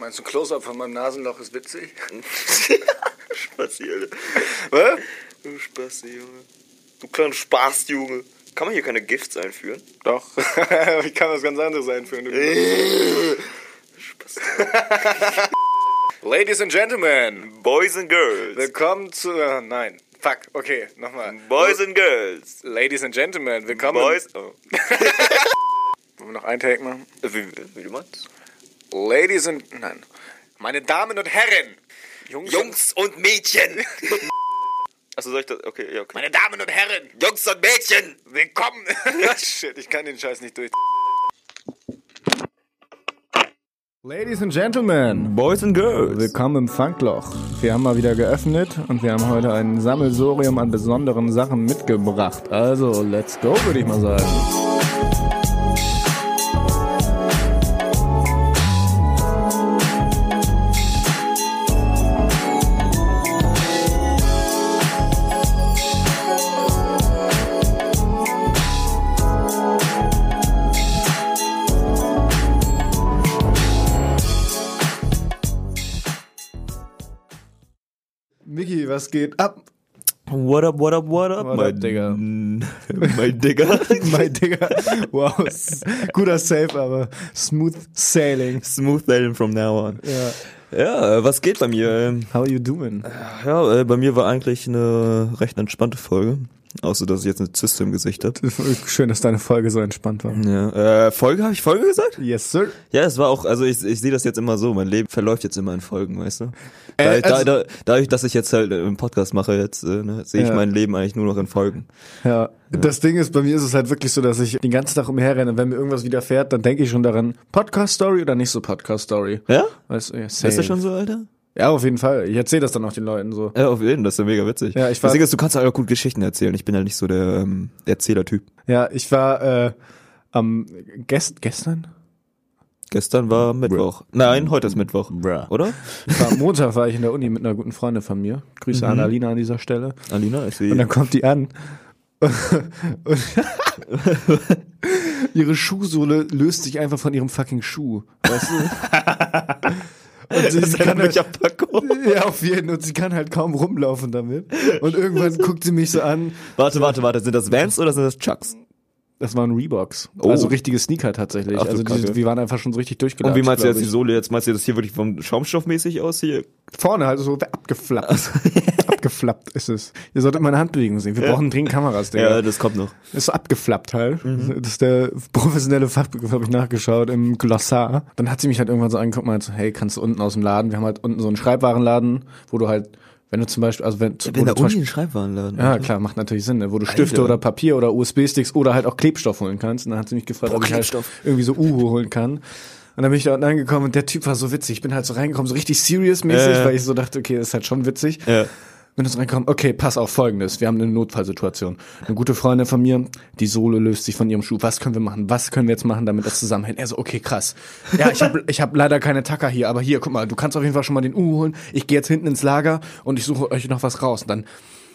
Meinst du, Close-Up von meinem Nasenloch ist witzig? Spasti, Alter. Was? Du Spasti, Junge. Du kleiner Spaß, Junge. Kann man hier keine Gifts einführen? Doch. ich kann was ganz anderes einführen. Spasti. Ladies and Gentlemen, Boys and Girls. willkommen zu... äh, Nein, fuck, okay, nochmal. Boys and Girls. Ladies and Gentlemen, willkommen... Boys. Oh. Wollen wir noch einen Take machen? Wie, wie du meinst? Ladies and... Nein. Meine Damen und Herren. Jungs, Jungs und Mädchen. Achso, soll ich das? Okay, ja, okay. Meine Damen und Herren, Jungs und Mädchen. willkommen. Shit, ich kann den Scheiß nicht durch. Ladies and Gentlemen, Boys and Girls. willkommen im Funkloch. Wir haben mal wieder geöffnet und wir haben heute ein Sammelsorium an besonderen Sachen mitgebracht. Also, let's go, würde ich mal sagen. Was geht ab? What up, what up, what up, What my up, Digga? my Digga. mein Digga. Wow, guter Save, aber smooth sailing. Smooth sailing from now on. Ja. Ja, äh, was geht bei mir? How you doing? Ja, äh, bei mir war eigentlich eine recht entspannte Folge. Außer, dass ich jetzt eine Zyste im Gesicht habe. Schön, dass deine Folge so entspannt war. Ja. Äh, Folge, habe ich Folge gesagt? Yes, sir. Ja, es war auch, also ich, ich sehe das jetzt immer so, mein Leben verläuft jetzt immer in Folgen, weißt du? Äh, Da, also- da, da, dadurch, dass ich jetzt halt einen Podcast mache, jetzt äh, ne, sehe ich Ja. mein Leben eigentlich nur noch in Folgen. Ja. Das Ding ist, bei mir ist es halt wirklich so, dass ich den ganzen Tag umherrenne. Wenn mir irgendwas widerfährt, dann denke ich schon daran, Podcast-Story oder nicht so Podcast-Story. Ja? Weißt du, ja, Ist safe. das schon so, Alter? Ja, auf jeden Fall. Ich erzähle das dann auch den Leuten so. Ja, auf jeden Fall, das ist ja mega witzig. Ja, ich war- ist, du kannst halt auch gut Geschichten erzählen. Ich bin ja nicht so der ähm, Erzählertyp. Ja, ich war äh, am gest gestern? Gestern war Mittwoch. Nein, heute ist Mittwoch. Bruh. Oder? War, am Montag war ich in der Uni mit einer guten Freundin von mir. Grüße an Alina an dieser Stelle. Alina, ich sehe. Und dann kommt die an. Und ihre Schuhsohle löst sich einfach von ihrem fucking Schuh. Weißt du? Und sie, Das sie kann halt, ja, auf jeden. Und sie kann halt kaum rumlaufen damit. Und irgendwann guckt sie mich so an. Warte, warte, warte. Sind das Vans oder sind das Chucks? Das waren Reeboks. Oh. Also richtige Sneaker tatsächlich. Ach also die, die waren einfach schon so richtig durchgelatscht. Und wie meinst du jetzt die. Sohle? Jetzt meinst du das hier wirklich vom Schaumstoffmäßig aus hier? Vorne halt so abgeflappt. abgeflappt ist es. Ihr solltet meine Handbewegung sehen. Wir brauchen dringend Kameras, Digga. Ja, das kommt noch. Ist so abgeflappt halt. Mhm. Das ist der professionelle Fachbegriff, habe ich nachgeschaut im Glossar. Dann hat sie mich halt irgendwann so angeguckt und meinte so, hey, kannst du unten aus dem Laden? Wir haben halt unten so einen Schreibwarenladen, wo du halt, wenn du zum Beispiel, also wenn, wo du zum Beispiel, einen Schreibwarenladen. ja klar, macht natürlich Sinn, ne? wo du Stifte Alter. oder Papier oder USB-Sticks oder halt auch Klebstoff holen kannst. Und dann hat sie mich gefragt, Boah, ob ich halt Klebstoff. irgendwie so Uhu holen kann. Und dann bin ich da unten angekommen und der Typ war so witzig. Ich bin halt so reingekommen, so richtig serious-mäßig, Ja. weil ich so dachte, okay, das ist halt schon witzig. Ja. So reinkommst, okay, pass auf folgendes. Wir haben eine Notfallsituation. Eine gute Freundin von mir, die Sohle löst sich von ihrem Schuh. Was können wir machen? Was können wir jetzt machen, damit das zusammenhält? Er so, okay, krass. Ja, ich habe ich hab leider keine Tacker hier, aber hier, guck mal, du kannst auf jeden Fall schon mal den U holen. Ich gehe jetzt hinten ins Lager und ich suche euch noch was raus. Und dann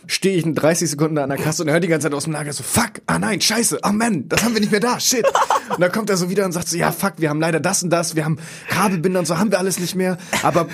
stehe ich in 30 Sekunden an der Kasse und er hört die ganze Zeit aus dem Lager so, fuck, ah nein, scheiße, ah man, das haben wir nicht mehr da, shit. Und dann kommt er so wieder und sagt so, ja, fuck, wir haben leider das und das, wir haben Kabelbinder und so, haben wir alles nicht mehr, aber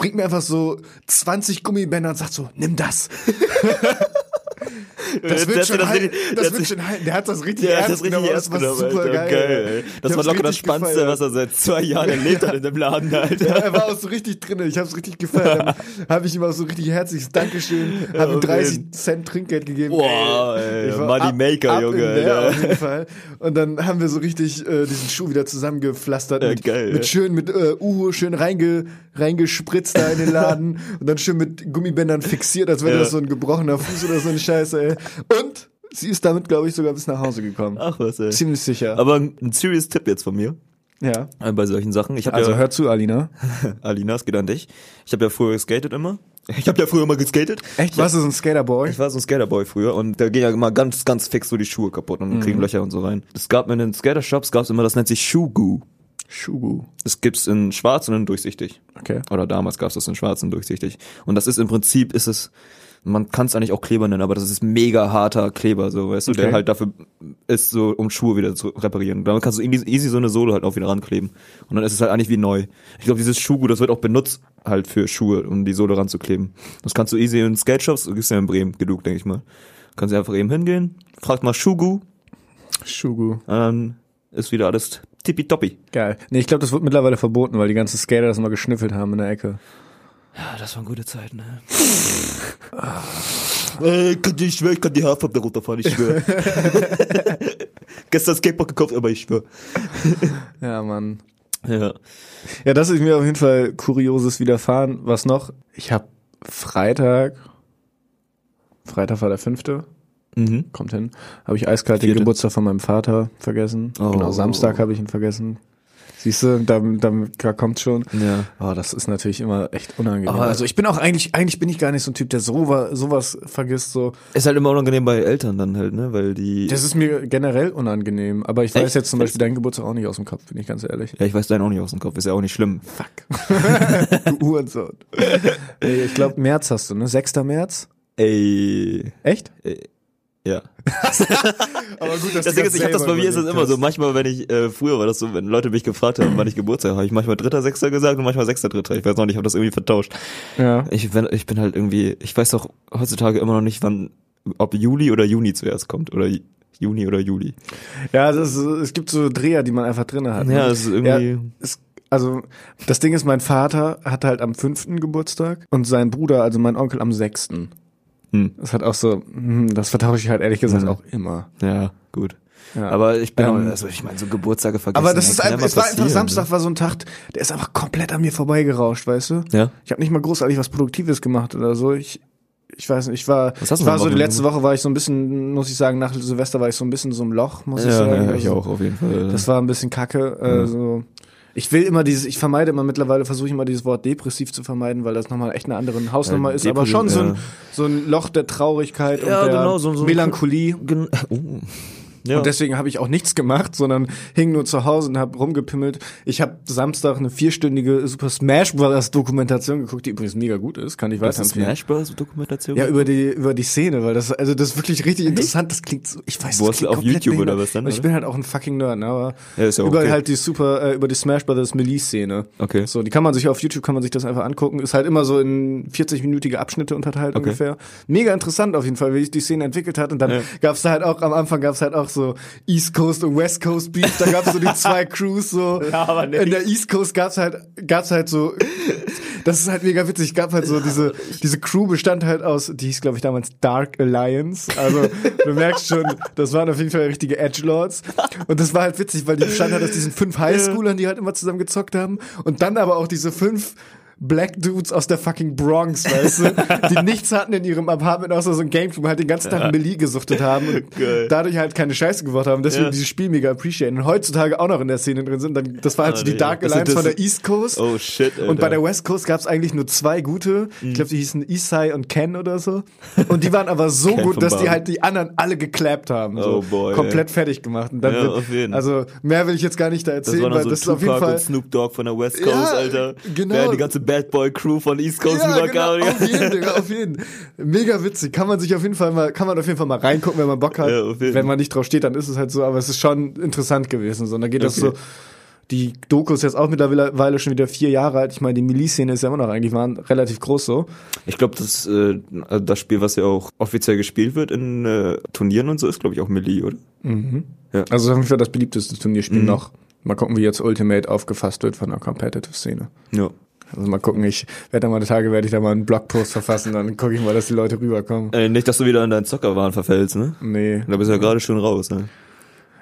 bringt mir einfach so 20 Gummibänder und sagt so, nimm das. Das wird schon halten. Das wird schon halten. Der hat das richtig Ja, ernst das richtig genommen. ernst Das war genommen, super Alter. geil. Das war locker das Spannendste, gefeiert. was er seit zwei Jahren erlebt hat in dem Laden, Alter. Ja, er war auch so richtig drin. Ich hab's richtig gefeiert. Habe ich ihm auch so richtig herzliches Dankeschön, habe ihm auf 30 jeden. Cent Trinkgeld gegeben. Boah, Ey, Money Maker, ab Junge, der Alter. Auf jeden Fall. Und dann haben wir so richtig äh, diesen Schuh wieder zusammengepflastert. Ja, mit, geil, mit ja. schön mit äh, Uhu schön reinge, reingespritzt da in den Laden und dann schön mit Gummibändern fixiert, als wäre Ja. das so ein gebrochener Fuß oder so eine Scheiße. Ey. Und sie ist damit, glaube ich, sogar bis nach Hause gekommen. Ach was, ey. Ziemlich sicher. Aber ein ein serious Tipp jetzt von mir ja. äh, bei solchen Sachen. Ich Also ja, hör zu, Alina. Alina, es geht an dich. Ich habe ja früher geskatet immer. Ich habe ja früher immer geskatet. Echt? Warst du so ein Skaterboy? Ich war so ein Skaterboy früher und da gehen ja immer ganz, ganz fix so die Schuhe kaputt und kriegen Löcher und so rein. Es gab in den Skatershops gab's immer, das nennt sich Schugu. Schugu. Das gibt's in schwarz und in durchsichtig. Okay. Oder damals gab's das in schwarz und durchsichtig. Und das ist im Prinzip, ist es man kann es eigentlich auch Kleber nennen, aber das ist mega harter Kleber, so, weißt du, Okay. der halt dafür ist, so, um Schuhe wieder zu reparieren. Damit kannst du easy, so eine Sohle halt auch wieder rankleben. Und dann ist es halt eigentlich wie neu. Ich glaube, dieses Schuhgut, das wird auch benutzt halt für Schuhe, um die Sohle ranzukleben. Das kannst du easy in Skate-Shops, du gibt's ja in Bremen genug, denke ich mal. Kannst du einfach eben hingehen, fragt mal Schugu, Schugu. und dann ist wieder alles tippitoppi. Geil. Nee, ich glaube, das wird mittlerweile verboten, weil die ganzen Skater das immer geschnüffelt haben in der Ecke. Ja, das waren gute Zeiten, ne? äh, kann, ich schwöre, ich kann die Haarfarbe da runterfahren, ich schwöre. Gestern Skateboard gekauft, aber ich schwöre. Ja, Mann. Ja. Ja, das ist mir auf jeden Fall Kurioses widerfahren. Was noch? Ich habe Freitag, Freitag war der fünfte, Mhm. kommt hin, habe ich eiskalt den. Geburtstag von meinem Vater vergessen. Oh. Genau, Samstag habe ich ihn vergessen. Siehst du, da, da, da kommt's schon. Ja. Oh, das ist natürlich immer echt unangenehm. Aber- also ich bin auch eigentlich, eigentlich bin ich gar nicht so ein Typ, der so, sowas vergisst. So, Ist halt immer unangenehm bei Eltern dann halt, ne? Weil die. das ist mir generell unangenehm. Aber ich weiß Echt? jetzt zum Beispiel deinen Geburtstag auch nicht aus dem Kopf, bin ich ganz ehrlich. ja, ich weiß deinen auch nicht aus dem Kopf, ist ja auch nicht schlimm. Fuck. du Uhrensohn. Ich glaube, März hast du, ne? 6. März? Ey. Echt? Ja. Aber gut, dass Das Ding ist, ich habe das bei mir ist das immer so. Manchmal, wenn ich, äh, früher war das so, wenn Leute mich gefragt haben, wann ich Geburtstag habe, ich manchmal dritter, sechster gesagt und manchmal sechster, dritter. Ich weiß noch nicht, ich habe das irgendwie vertauscht. Ja. Ich bin, ich bin halt irgendwie, ich weiß doch heutzutage immer noch nicht, wann, ob Juli oder Juni zuerst kommt oder Juni oder Juli. Ja, ist, es gibt so Dreher, die man einfach drinne hat. ne? Ja, das ist irgendwie. Ja, es, also, das Ding ist, mein Vater hat halt am fünften Geburtstag und sein Bruder, also mein Onkel, am sechsten. Hm. Das hat auch so, hm, das vertausche ich halt ehrlich gesagt Mhm. auch immer. Ja, gut. Ja. Aber ich bin, Ähm, also ich meine, so Geburtstage vergessen. Aber das ist ja einfach, es war einfach Samstag war so ein Tag, der ist einfach komplett an mir vorbeigerauscht, weißt du? Ne? Ja. Ich habe nicht mal großartig was Produktives gemacht oder so. Ich, ich weiß nicht, ich war, Was hast du ich war so die letzte Woche war ich so ein bisschen, muss ich sagen, nach Silvester war ich so ein bisschen so im Loch, muss ich Ja, sagen. ja, ich Also, auch auf jeden Fall. Das war ein bisschen kacke. Also, ich will immer dieses, ich vermeide immer mittlerweile, versuche ich immer dieses Wort depressiv zu vermeiden, weil das nochmal echt eine andere Hausnummer Ja, ist, aber schon so ein, so ein Loch der Traurigkeit Ja, und der genau, so- so Melancholie. Gen oh. Ja. Und deswegen habe ich auch nichts gemacht, sondern hing nur zu Hause und habe rumgepimmelt. Ich habe Samstag eine vierstündige Super Smash Bros. Dokumentation geguckt, die übrigens mega gut ist, kann ich weiterempfehlen. Smash Bros. Dokumentation? Ja, über die, über die Szene, weil das, also das ist wirklich richtig interessant. Das klingt so, ich weiß Wo das klingt auf YouTube oder behindert. was dann, Ich oder? bin halt auch ein fucking Nerd, ne, aber Ja, ist ja über okay. halt die Super, äh, über die Smash Brothers Melee-Szene. Okay. So, die kann man sich auf YouTube, kann man sich das einfach angucken. Ist halt immer so in 40-minütige Abschnitte unterteilt Okay. ungefähr. Mega interessant auf jeden Fall, wie sich die Szene entwickelt hat. Und dann Ja. gab's da halt auch, am Anfang gab's halt auch so East Coast und West Coast Beef. Da gab's so die zwei Crews so. Ja, aber nicht. In der East Coast gab's halt, gab's halt so, das ist halt mega witzig. Gab halt so diese, diese Crew bestand halt aus, die hieß glaube ich damals Dark Alliance. Also du merkst schon, das waren auf jeden Fall richtige Edgelords. Und das war halt witzig, weil die bestand halt aus diesen fünf Highschoolern, die halt immer zusammen gezockt haben. Und dann aber auch diese fünf Black Dudes aus der fucking Bronx, weißt du, die nichts hatten in ihrem Apartment außer so ein Gamecube, halt den ganzen Tag Melee gesuchtet haben und Geil. dadurch halt keine Scheiße geworfen haben, deswegen Ja. dieses Spiel mega appreciaten und heutzutage auch noch in der Szene drin sind. Dann, das war halt so die nee. Dark Das- Alliance das- von der East Coast. Oh shit, Alter. Und bei der West Coast gab es eigentlich nur zwei gute. Ich glaube, die hießen Isai und Ken oder so. Und die waren aber so gut, dass die halt die anderen alle geklappt haben. So Oh boy, komplett fertig gemacht. Und dann Ja, wird, auf jeden. Also mehr will ich jetzt gar nicht da das erzählen, dann weil so das ist auf jeden Tupac Fall. und Snoop Dogg von der West Coast, Ja, Alter. genau. Während die ganze Bad Boy Crew von East Coast Ja, genau, rüberkam. auf jeden, Digga, auf jeden. Mega witzig. Kann man sich auf jeden Fall mal, kann man auf jeden Fall mal reingucken, wenn man Bock hat. Ja, wenn man nicht drauf steht, dann ist es halt so, aber es ist schon interessant gewesen. So, und da geht das so, Okay. die Doku ist jetzt auch mittlerweile schon wieder vier Jahre alt. Ich meine, die Melee-Szene ist ja immer noch eigentlich waren relativ groß so. Ich glaube, das, äh, das Spiel, was ja auch offiziell gespielt wird in äh, Turnieren und so, ist, glaube ich, auch Melee, oder? Also auf jeden Fall das beliebteste Turnierspiel Mhm. noch. Mal gucken, wie jetzt Ultimate aufgefasst wird von der Competitive-Szene. Ja. Also mal gucken, ich werde da mal Tage, werde ich da mal einen Blogpost verfassen, dann gucke ich mal, dass die Leute rüberkommen. Äh, nicht, dass du wieder in deinen Zockerwahn verfällst, ne? Nee. Da bist du ja gerade schon raus, ne?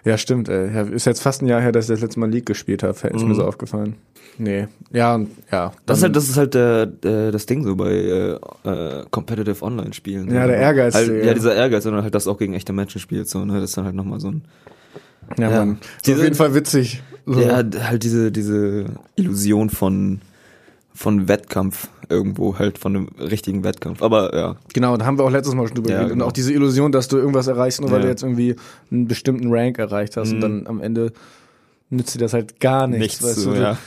Ja, stimmt, ey. Ist jetzt fast ein Jahr her, dass ich das letzte Mal League gespielt habe, ist mir so aufgefallen. Nee. Ja, ja. Mhm. Das ist halt, das ist halt der, der, das Ding so bei äh, äh, Competitive Online-Spielen. Ja, der Ehrgeiz, Digga. ja, dieser Ehrgeiz, sondern halt, dass du auch gegen echte Menschen spielst, so, ne? Das ist dann halt nochmal so ein. ja, ja. Mann. Ist auf Diese- jeden Fall witzig. So. Ja, halt diese, diese Illusion von, von Wettkampf irgendwo, halt von einem richtigen Wettkampf. Aber ja. Genau, da haben wir auch letztes Mal schon drüber Ja, geredet. Und genau. auch diese Illusion, dass du irgendwas erreichst, nur weil Ja. du jetzt irgendwie einen bestimmten Rank erreicht hast und Mhm. dann am Ende nützt dir das halt gar nichts. Nichts, weißt du? ja.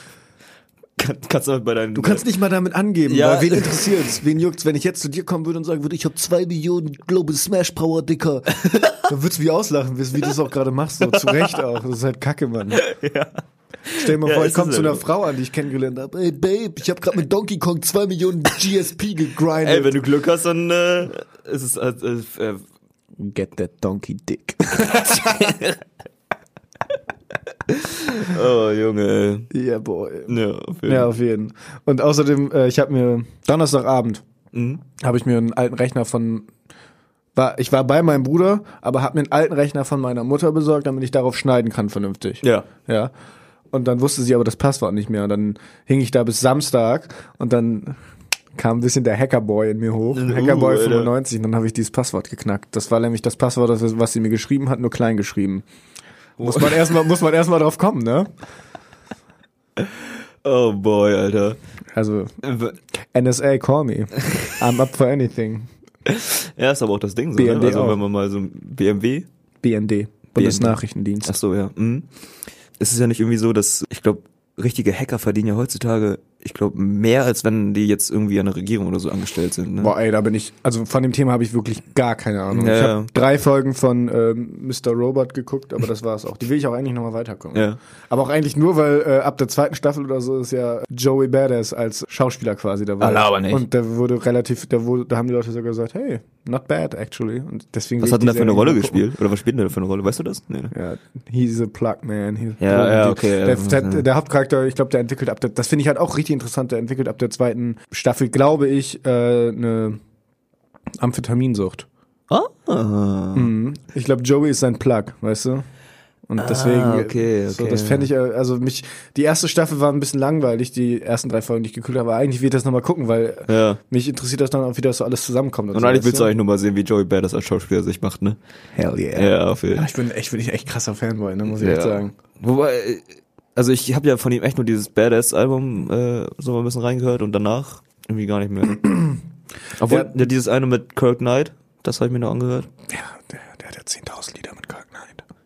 Kann, kannst du bei deinen. Du kannst nicht mal damit angeben, Ja. weil wen interessiert's? Wen juckt's, wenn ich jetzt zu dir kommen würde und sagen würde, ich habe zwei Millionen Global Smash Power, Dicker. Dann würdest du mich auslachen, wie wie du es auch gerade machst, so zu Recht auch. Das ist halt Kacke, Mann. Ja. Stell dir mal Ja, vor, ich komme zu einer. Frau an, die ich kennengelernt habe. Ey, Babe, ich habe gerade mit Donkey Kong zwei Millionen GSP gegrindet. Ey, wenn du Glück hast, dann äh, ist es äh, äh, Get that donkey dick. Oh, Junge. yeah, boy. Ja, auf jeden Ja, auf jeden. Und außerdem, äh, ich habe mir Donnerstagabend Mhm. habe ich mir einen alten Rechner von war ich war bei meinem Bruder, aber habe mir einen alten Rechner von meiner Mutter besorgt, damit ich darauf schneiden kann vernünftig. Ja. Ja. Und dann wusste sie aber das Passwort nicht mehr und dann hing ich da bis Samstag und dann kam ein bisschen der Hackerboy in mir hoch. Uh, Hackerboy Alter. 95 und dann habe ich dieses Passwort geknackt. Das war nämlich das Passwort, was sie mir geschrieben hat, nur klein geschrieben. Muss man erstmal muss man erstmal drauf kommen, ne? Oh boy, Alter. Also Äh, NSA call me. I'm up for anything. Ja, ist aber auch das Ding so. BND ne? Also auch. wenn man mal so ein BMW. BND, Bundesnachrichtendienst. Ach so, ja. Mhm. Es ist ja nicht irgendwie so, dass ich glaube, richtige Hacker verdienen ja heutzutage, ich glaube, mehr als wenn die jetzt irgendwie an der Regierung oder so angestellt sind. Ne? Boah, ey, da bin ich, also von dem Thema habe ich wirklich gar keine Ahnung. Ja, ich ja. habe drei Folgen von ähm, Mr. Robot geguckt, aber das war es auch. Die will ich auch eigentlich nochmal weitergucken. Ja. Aber auch eigentlich nur, weil äh, ab der zweiten Staffel oder so ist ja Joey Badass als Schauspieler quasi dabei. Ah, laber nicht. Und der wurde relativ, der wurde, da haben die Leute sogar gesagt, hey, not bad actually. Und deswegen Was hat denn da für eine Rolle gespielt? Oder was spielt denn da für eine Rolle? Weißt du das? Nee, ne? Ja, he's a plug man. He's Ja, ja, okay, Der, ja, der, ja. der Hauptcharakter, ich glaube, der entwickelt ab der, das finde ich halt auch richtig interessant, der entwickelt ab der zweiten Staffel, glaube ich, äh, eine Amphetaminsucht. Ah. Mhm. Ich glaube, Joey ist sein Plug, weißt du? Und deswegen, Ah, okay, so, okay. das fände ich, äh, also mich, die erste Staffel war ein bisschen langweilig, die ersten drei Folgen, die ich geguckt habe, aber eigentlich will ich das nochmal gucken, weil Ja. mich interessiert das dann auch, wie das so alles zusammenkommt. Und so, eigentlich willst du eigentlich nur mal sehen, wie Joey Badass als Schauspieler sich macht, ne? Hell yeah. Ja, auf jeden Ja, Fall. ich bin echt, bin ich echt krasser Fanboy, ne, muss ich Ja. echt sagen. Wobei, äh, also ich habe ja von ihm echt nur dieses Badass-Album äh, so mal ein bisschen reingehört und danach irgendwie gar nicht mehr. Obwohl, Ja. ja, dieses eine mit Kirk Knight, das habe ich mir noch angehört. Ja, der, der hat ja 10.000 Lieder mit Kirk Knight.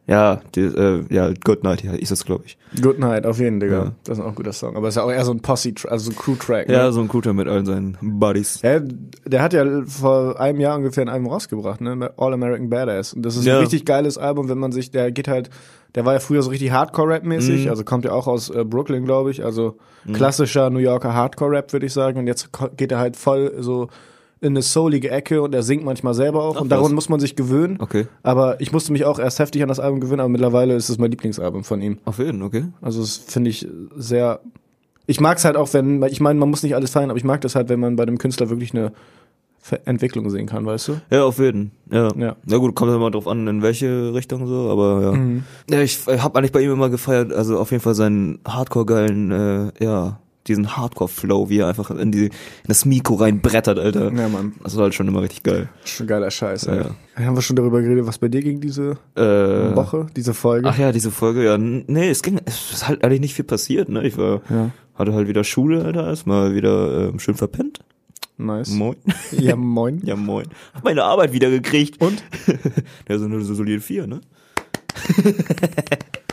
Ja, die, äh, ja, Good Night ja, ist das, glaube ich. Good Night, auf jeden, Digga. Ja. Das ist auch ein guter Song. Aber ist ja auch eher so ein Posse, also so ein Crew-Track. Ja, Ne? so ein Cooter mit allen seinen Buddies. Ja, der hat ja vor einem Jahr ungefähr ein Album rausgebracht, ne? All American Badass. Und das ist Ja. ein richtig geiles Album, wenn man sich, der geht halt, der war ja früher so richtig Hardcore-Rap-mäßig, Mhm. also kommt ja auch aus äh, Brooklyn, glaube ich, also klassischer New Yorker Hardcore-Rap, würde ich sagen. Und jetzt geht er halt voll so in eine soulige Ecke und er singt manchmal selber auch. Ach, und daran was. muss man sich gewöhnen. Okay. Aber ich musste mich auch erst heftig an das Album gewöhnen, aber mittlerweile ist es mein Lieblingsalbum von ihm. Auf jeden, okay. Also das finde ich sehr. Ich mag es halt auch, wenn, ich meine, man muss nicht alles feiern, aber ich mag das halt, wenn man bei dem Künstler wirklich eine Entwicklung sehen kann, weißt du? Ja, auf jeden. Ja. Ja. Na gut, kommt immer drauf an, in welche Richtung so, aber ja. Ja, ich habe eigentlich bei ihm immer gefeiert, also auf jeden Fall seinen Hardcore-geilen, äh, ja, diesen Hardcore-Flow, wie er einfach in, die, in das Mikro reinbrettert, Alter. Ja, Mann. Das war halt schon immer richtig geil. Schon geiler Scheiß, Ja, ja. Haben wir schon darüber geredet, was bei dir ging diese Äh, Woche, diese Folge? Ach ja, diese Folge, ja, nee, es ging, es ist halt eigentlich nicht viel passiert, ne? Ich war, Ja. hatte halt wieder Schule, Alter, erstmal wieder ähm, schön verpennt. Nice. Moin. Ja, moin. Ja, moin. Hab meine Arbeit wieder gekriegt. Und? Ja, so eine so solide vier, ne?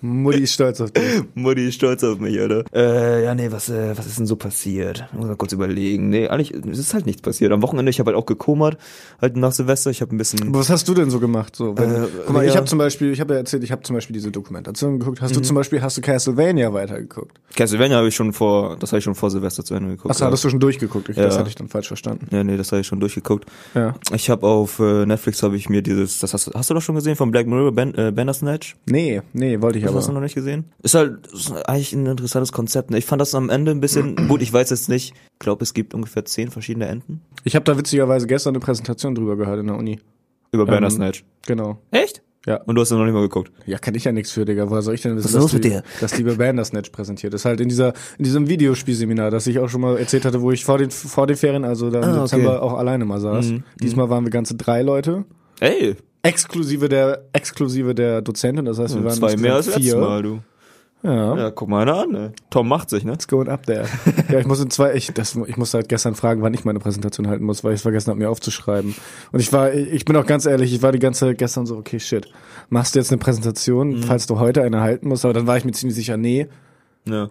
Mutti ist stolz auf dich. Mutti ist stolz auf mich, Alter. Äh, ja, nee, was, äh, was ist denn so passiert? Muss mal kurz überlegen. Nee, eigentlich, es ist halt nichts passiert. Am Wochenende, ich habe halt auch gekommert, halt nach Silvester, ich habe ein bisschen. Aber Was hast du denn so gemacht? So, wenn, Äh, guck mal, ich ja. habe zum Beispiel, ich habe ja erzählt, ich habe zum Beispiel diese Dokumentation geguckt. Mhm. Hast du zum Beispiel, hast du Castlevania weitergeguckt? Castlevania habe ich schon vor, das habe ich schon vor Silvester zu Ende geguckt. Achso, hattest du schon durchgeguckt? Ich, Ja. Das hatte ich dann falsch verstanden. ja, nee, das habe ich schon durchgeguckt. Ja. Ich habe auf äh, Netflix habe ich mir dieses, das hast, hast du doch schon gesehen von Black Mirror, ben, äh, Bandersnatch? Nee, nee, wollte ich Das aber. hast du noch nicht gesehen? Ist halt ist eigentlich ein interessantes Konzept. Ne? Ich fand das am Ende ein bisschen, gut, ich weiß jetzt nicht, ich glaube, es gibt ungefähr zehn verschiedene Enden. Ich habe da witzigerweise gestern eine Präsentation drüber gehört in der Uni. Über Ähm, Bandersnatch. Genau. Echt? Ja. Und du hast dann noch nicht mal geguckt. Ja, kann ich ja nichts für, Digga. Woher soll ich denn wissen, Was ist los dass, mit die, dir? dass die bei Bandersnatch präsentiert? Das ist halt in dieser, in diesem Videospielseminar, das ich auch schon mal erzählt hatte, wo ich vor den, vor den Ferien, also da im Ah, Dezember okay. auch alleine mal saß. Mhm. Diesmal waren wir ganze drei Leute. Ey, Exklusive der, exklusive der Dozentin, das heißt, wir waren zwei mehr als letztes vier. Mal, du. Ja. Ja, guck mal einer an, ne? Tom macht sich, ne? It's going up there. ja, ich muss in zwei, ich, das, ich musste halt gestern fragen, wann ich meine Präsentation halten muss, weil ich es vergessen habe, mir aufzuschreiben. Und ich war, ich bin auch ganz ehrlich, ich war die ganze Zeit gestern so, okay, shit. Machst du jetzt eine Präsentation, Mhm. falls du heute eine halten musst? Aber dann war ich mir ziemlich sicher, nee, Ja.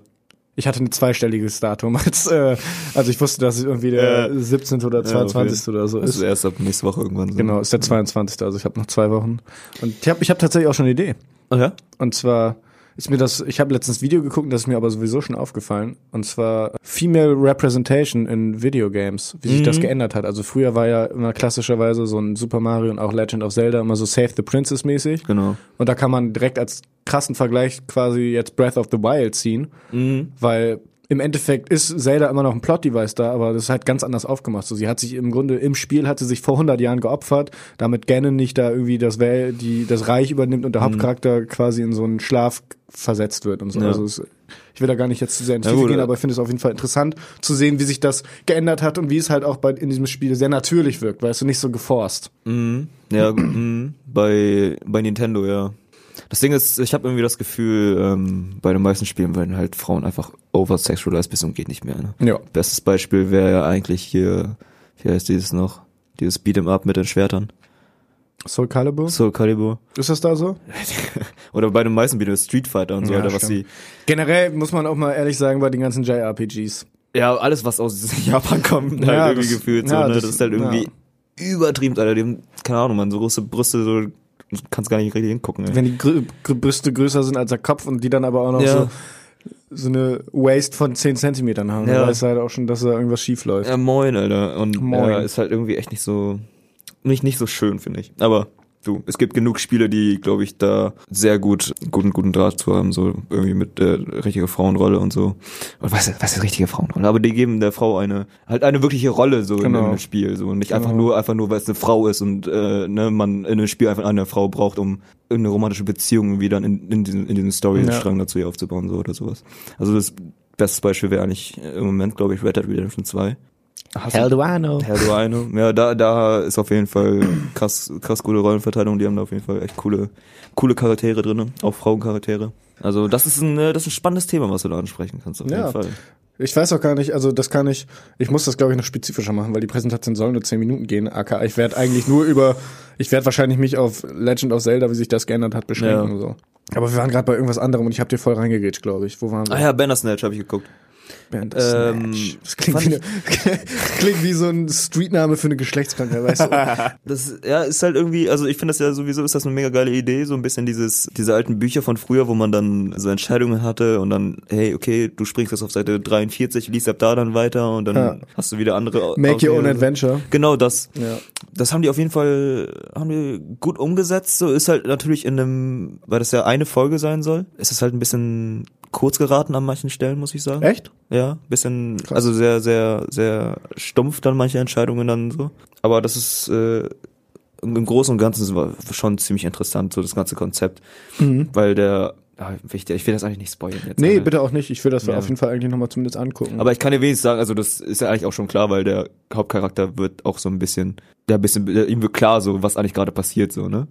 Ich hatte ein zweistelliges Datum. Als, äh, also ich wusste, dass es irgendwie der Ja. 17. oder 22. oder so Das ist. ist erst ab nächste Woche irgendwann so. Genau, ist der 22. Also ich habe noch zwei Wochen. Und ich habe ich hab tatsächlich auch schon eine Idee. Ah, ja? Und zwar ist mir das, ich habe letztens Video geguckt, das ist mir aber sowieso schon aufgefallen. Und zwar Female Representation in Videogames, wie sich das Mhm. geändert hat. Also früher war ja immer klassischerweise so ein Super Mario und auch Legend of Zelda immer so Save the Princess mäßig. Genau. Und da kann man direkt als krassen Vergleich quasi jetzt Breath of the Wild ziehen, Mhm. weil im Endeffekt ist Zelda immer noch ein Plot-Device da, aber das ist halt ganz anders aufgemacht. So, sie hat sich im Grunde im Spiel hat sie sich vor 100 Jahren geopfert, damit Ganon nicht da irgendwie das Wel die das Reich übernimmt und der Hauptcharakter quasi in so einen Schlaf versetzt wird und so. Ja. Also es, ich will da gar nicht jetzt zu sehr ins Ja, Tiefe gehen, äh, aber ich finde es auf jeden Fall interessant zu sehen, wie sich das geändert hat und wie es halt auch bei in diesem Spiel sehr natürlich wirkt, weißt du, nicht so geforst. Mhm. Ja, mhm. bei, bei Nintendo, ja. Das Ding ist, ich habe irgendwie das Gefühl, ähm, bei den meisten Spielen werden halt Frauen einfach oversexualized bis und geht nicht mehr. Ne? Ja. Bestes Beispiel wäre ja eigentlich hier, wie heißt dieses noch? Dieses Beat'em Up mit den Schwertern. Soul Calibur? Soul Calibur. Ist das da so? Oder bei den meisten Beat'em Street Fighter und so, Ja, oder was sie. Generell muss man auch mal ehrlich sagen, bei den ganzen JRPGs. Ja, alles, was aus Japan kommt, Ja, halt irgendwie das- gefühlt so, ja, ne? das- Das, ist halt irgendwie übertrieben, Alter. Die haben, keine Ahnung, man, so große Brüste, so, kannst gar nicht richtig hingucken, ey. Wenn die Grü Brüste größer sind als der Kopf und die dann aber auch noch Ja. so, so eine Waist von 10 Zentimetern haben, Ja. dann weißt du halt auch schon, dass da irgendwas schief läuft. Ja, moin, Alter. Und Moin. Ja, ist halt irgendwie echt nicht so, nicht, nicht so schön, finde ich. Aber du, es gibt genug Spiele, die, glaube ich, da sehr gut, guten, guten Draht zu haben, so irgendwie mit der richtige Frauenrolle und so. Und was, was ist richtige Frauenrolle? Aber die geben der Frau eine, halt eine wirkliche Rolle so in Genau. einem Spiel, so. Und nicht einfach Genau. nur, einfach nur, weil es eine Frau ist und, äh, ne, man in einem Spiel einfach eine Frau braucht, um irgendeine romantische Beziehung irgendwie dann in, in diesen, in diesen Story-Strang dazu hier aufzubauen, so oder sowas. Also das beste Beispiel wäre eigentlich im Moment, glaube ich, Red Dead Redemption 2. Hell do I know. Hell do I know. Ja, da, da ist auf jeden Fall krass, krass gute Rollenverteilung. Die haben da auf jeden Fall echt coole, coole Charaktere drinne, auch Frauencharaktere. Also das ist ein, das ist ein spannendes Thema, was du da ansprechen kannst, auf Ja. jeden Fall. Ich weiß auch gar nicht, also das kann ich, ich muss das glaube ich noch spezifischer machen, weil die Präsentation soll nur 10 Minuten gehen. aka ich werde eigentlich nur über, ich werde wahrscheinlich mich auf Legend of Zelda, wie sich das geändert hat, beschränken. Ja. und So. Aber wir waren gerade bei irgendwas anderem und ich habe dir voll reingegrätscht, glaube ich. Wo waren wir? Ah ja, Bandersnatch habe ich geguckt. Ähm, das klingt wie, eine, klingt wie so ein Streetname für eine Geschlechtskrankheit, weißt du? Das ja ist halt irgendwie, also ich finde das ja sowieso ist das eine mega geile Idee, so ein bisschen dieses diese alten Bücher von früher, wo man dann so Entscheidungen hatte und dann hey, okay, du springst jetzt auf Seite 43, liest ab da dann weiter und dann Ja. hast du wieder andere Make your own Auswege. adventure. Genau das. Ja. Das haben die auf jeden Fall haben die gut umgesetzt. So ist halt natürlich in einem, weil das ja eine Folge sein soll, ist es halt ein bisschen kurz geraten an manchen Stellen, muss ich sagen. Echt? Ja, bisschen, also sehr, sehr, sehr stumpf dann manche Entscheidungen dann so. Aber das ist äh, im Großen und Ganzen war schon ziemlich interessant, so das ganze Konzept. Weil der, ah, wichtig, ich will das eigentlich nicht spoilern jetzt. Nee, bitte auch nicht. Ich will das Ja. auf jeden Fall eigentlich nochmal zumindest angucken. Aber ich kann dir wenigstens sagen, also das ist ja eigentlich auch schon klar, weil der Hauptcharakter wird auch so ein bisschen, der ein bisschen, ihm wird klar, so was eigentlich gerade passiert, so, ne?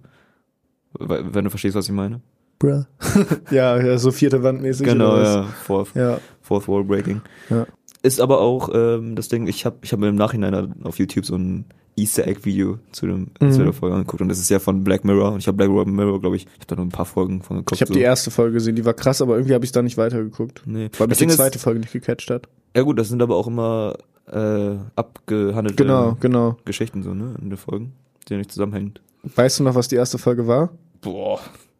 Wenn du verstehst, was ich meine. Bruh. ja, ja, so vierte Wand mäßig. Genau, ja. Fourth, Ja. Fourth Wall Breaking. Ja. Ist aber auch ähm, das Ding, ich habe ich hab mir im Nachhinein auf YouTube so ein Easter Egg Video zu, dem, Mhm. zu der Folge angeguckt und das ist ja von Black Mirror und ich habe Black Mirror, glaube ich, ich habe da nur ein paar Folgen von geguckt. Ich habe so. die erste Folge gesehen, die war krass, aber irgendwie habe ich da nicht weitergeguckt. Nee. Weil mich die Ding ist, zweite Folge nicht gecatcht hat. ja gut, das sind aber auch immer äh, abgehandelte Genau, genau. Geschichten so, ne, in den Folgen, die ja nicht zusammenhängen. Weißt du noch, was die erste Folge war? Boah.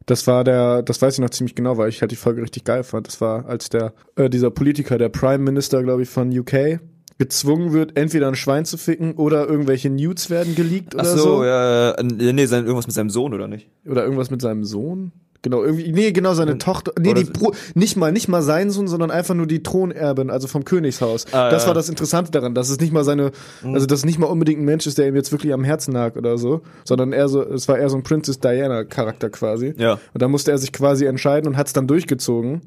Das war der, das weiß ich noch ziemlich genau, weil ich halt die Folge richtig geil fand. Das war, als der, äh, dieser Politiker, der Prime Minister, glaube ich, von UK, gezwungen wird, entweder ein Schwein zu ficken oder irgendwelche Nudes werden geleakt Ach oder so, so. ja, ja, nee, nee, sein, irgendwas mit seinem Sohn, oder nicht? Oder irgendwas mit seinem Sohn. Genau, irgendwie, nee, genau, seine Tochter, nee, die Bro nicht mal, nicht mal sein Sohn, sondern einfach nur die Thronerbin, also vom Königshaus. Ah, das ja. Mhm. war das Interessante daran, dass es nicht mal seine, also dass es nicht mal unbedingt ein Mensch ist, der ihm jetzt wirklich am Herzen lag oder so, sondern eher so, es war eher so ein Princess Diana Charakter quasi. Ja. Und da musste er sich quasi entscheiden und hat es dann durchgezogen.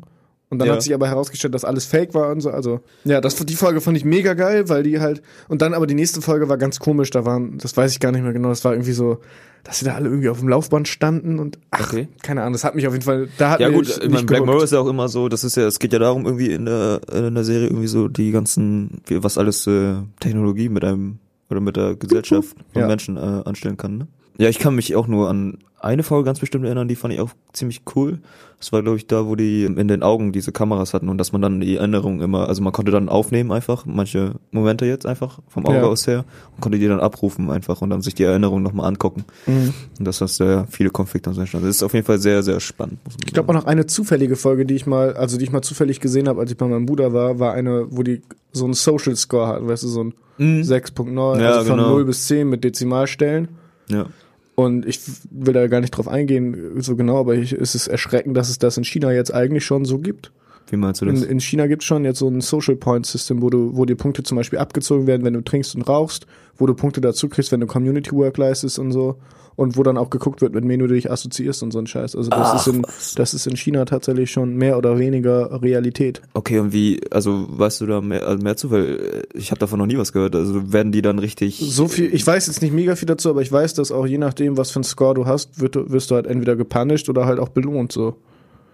Und dann Ja. hat sich aber herausgestellt, dass alles fake war und so. Also, ja, das, die Folge fand ich mega geil, weil die halt, und dann aber die nächste Folge war ganz komisch, da waren, das weiß ich gar nicht mehr genau, das war irgendwie so, dass sie da alle irgendwie auf dem Laufband standen und, ach, Okay. keine Ahnung, das hat mich auf jeden Fall, da hat Ja gut, ich meine, Black. Mirror ist ja auch immer so, das ist ja, es geht ja darum irgendwie in der, in der Serie irgendwie so die ganzen, wie- was alles äh, Technologie mit einem oder mit der Gesellschaft von Ja. Menschen äh, anstellen kann, ne? Ja, ich kann mich auch nur an eine Folge ganz bestimmt erinnern, die fand ich auch ziemlich cool. Das war, glaube ich, da, wo die in den Augen diese Kameras hatten und dass man dann die Erinnerungen immer, also man konnte dann aufnehmen einfach, manche Momente jetzt einfach vom Auge Ja. aus her und konnte die dann abrufen einfach und dann sich die Erinnerungen nochmal angucken. Mhm. Und das hast ja viele Konflikte und so entstanden. Das ist auf jeden Fall sehr, sehr spannend. Ich glaube auch noch eine zufällige Folge, die ich mal, also die ich mal zufällig gesehen habe, als ich bei meinem Bruder war, war eine, wo die so einen Social Score hatten, weißt du, so ein Mhm. 6.9, Ja, also von genau. 0 bis 10 mit Dezimalstellen. Ja. Und ich will da gar nicht drauf eingehen, so genau, aber ich, es ist erschreckend, dass es das in China jetzt eigentlich schon so gibt. Wie meinst du das? In, in China gibt es schon jetzt so ein Social Point System, wo du, wo dir Punkte zum Beispiel abgezogen werden, wenn du trinkst und rauchst, wo du Punkte dazu kriegst, wenn du Community Work leistest und so. Und wo dann auch geguckt wird, mit wem du dich assoziierst und so ein Scheiß. Also das Ach, ist in, das ist in China tatsächlich schon mehr oder weniger Realität. Okay, und wie, also weißt du da mehr, also mehr zu, weil äh, ich habe davon noch nie was gehört. Also werden die dann richtig. So viel, ich weiß jetzt nicht mega viel dazu, aber ich weiß, dass auch je nachdem, was für ein Score du hast, wird, du- wirst du halt entweder gepunished oder halt auch belohnt, so.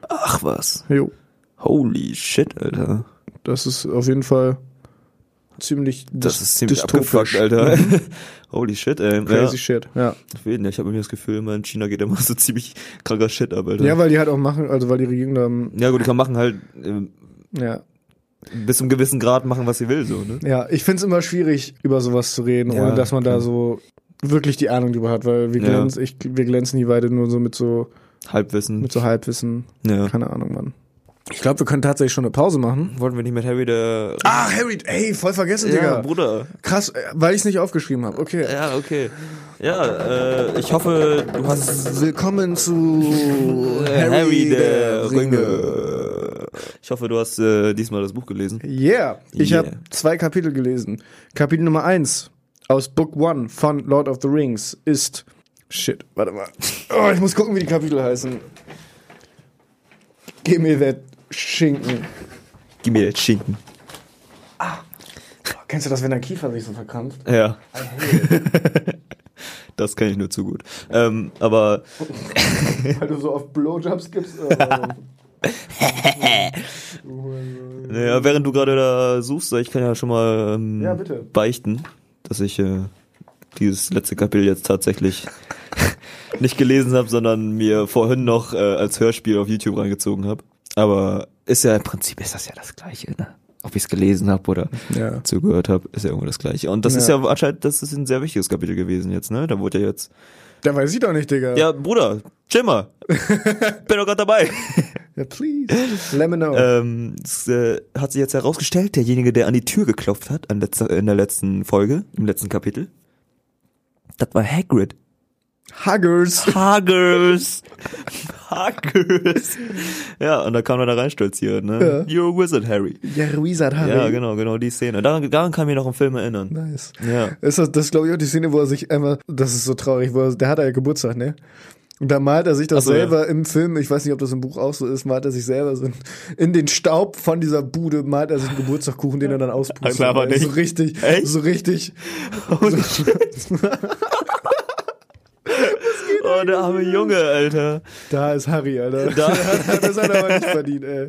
Ach was. Jo. Holy shit, Alter. Das ist auf jeden Fall ziemlich Das ist ziemlich dystopisch. abgefuckt, Alter. Holy shit, ey. Crazy ja, shit, ja. auf jeden Fall. Ich habe irgendwie das Gefühl, immer in China geht immer so ziemlich kranker Shit ab, Alter. Ja, weil die halt auch machen, also weil die Regierung da, ähm, ja gut, die kann machen halt äh, ja. bis zu einem gewissen Grad machen, was sie will, so, ne? Ja, ich find's immer schwierig, über sowas zu reden, Ja, ohne dass man da klar. so wirklich die Ahnung drüber hat, weil wir Ja. glänzen, ich, wir glänzen hier beide nur so mit so, Halbwissen. mit so Halbwissen. ja. Keine Ahnung, Mann. Ich glaube, wir können tatsächlich schon eine Pause machen. Wollten wir nicht mit Harry der. Ah, Harry, ey, voll vergessen, ja, Digga. Bruder. Krass, äh, weil ich es nicht aufgeschrieben habe. Okay. Ja, okay. Ja, äh, ich hoffe, du hast Willkommen zu Harry, der, Ringe. Ich hoffe, du hast äh, diesmal das Buch gelesen. Yeah, ich Yeah. habe zwei Kapitel gelesen. Kapitel Nummer eins aus Book One von Lord of the Rings ist Shit, warte mal. Oh, ich muss gucken, wie die Kapitel heißen. Gib mir das Schinken. Gib mir jetzt Schinken. Oh, kennst du das, wenn dein Kiefer sich so verkrampft? Ja. das kann ich nur zu gut. Ähm, aber Weil du so oft Blowjobs gibst? Äh, naja, während du gerade da suchst, ich kann ja schon mal ähm, Ja, bitte. beichten, dass ich äh, dieses letzte Kapitel jetzt tatsächlich nicht gelesen habe, sondern mir vorhin noch äh, als Hörspiel auf YouTube reingezogen habe. Aber ist ja im Prinzip ist das ja das Gleiche, ne? Ob ich es gelesen habe oder ja. zugehört habe, ist ja irgendwo das Gleiche. Und das Ja. ist ja anscheinend, das ist ein sehr wichtiges Kapitel gewesen jetzt, ne? Da wurde ja jetzt. Da weiß ich doch nicht, Digga. Ja, Bruder, chill mal. Bin doch gerade dabei. Ja, please. Let me know. ähm, es äh, hat sich jetzt herausgestellt, derjenige, der an die Tür geklopft hat, an letzter, in der letzten Folge, im letzten Kapitel, das war Hagrid. Huggers. Huggers. Huggers. Ja, und da kam er da reinstolziert, ne? You're a wizard, Harry. Ja, Wizard Harry. Ja, genau, genau, die Szene. Daran, daran kann ich mich noch im Film erinnern. Nice. Ja. Ist das, das glaube ich auch die Szene, wo er sich einmal, das ist so traurig, wo er, der hat ja Geburtstag, ne? Und da malt er sich das so, selber im Film, ich weiß nicht, ob das im Buch auch so ist, malt er sich selber so in, in den Staub von dieser Bude, malt er sich einen Geburtstagkuchen, den er dann auspustet. Klar, aber nicht. So richtig, Echt? so richtig. Oh, der arme Junge, Alter. Da ist Harry, Alter. Da- das hat er aber nicht verdient, ey.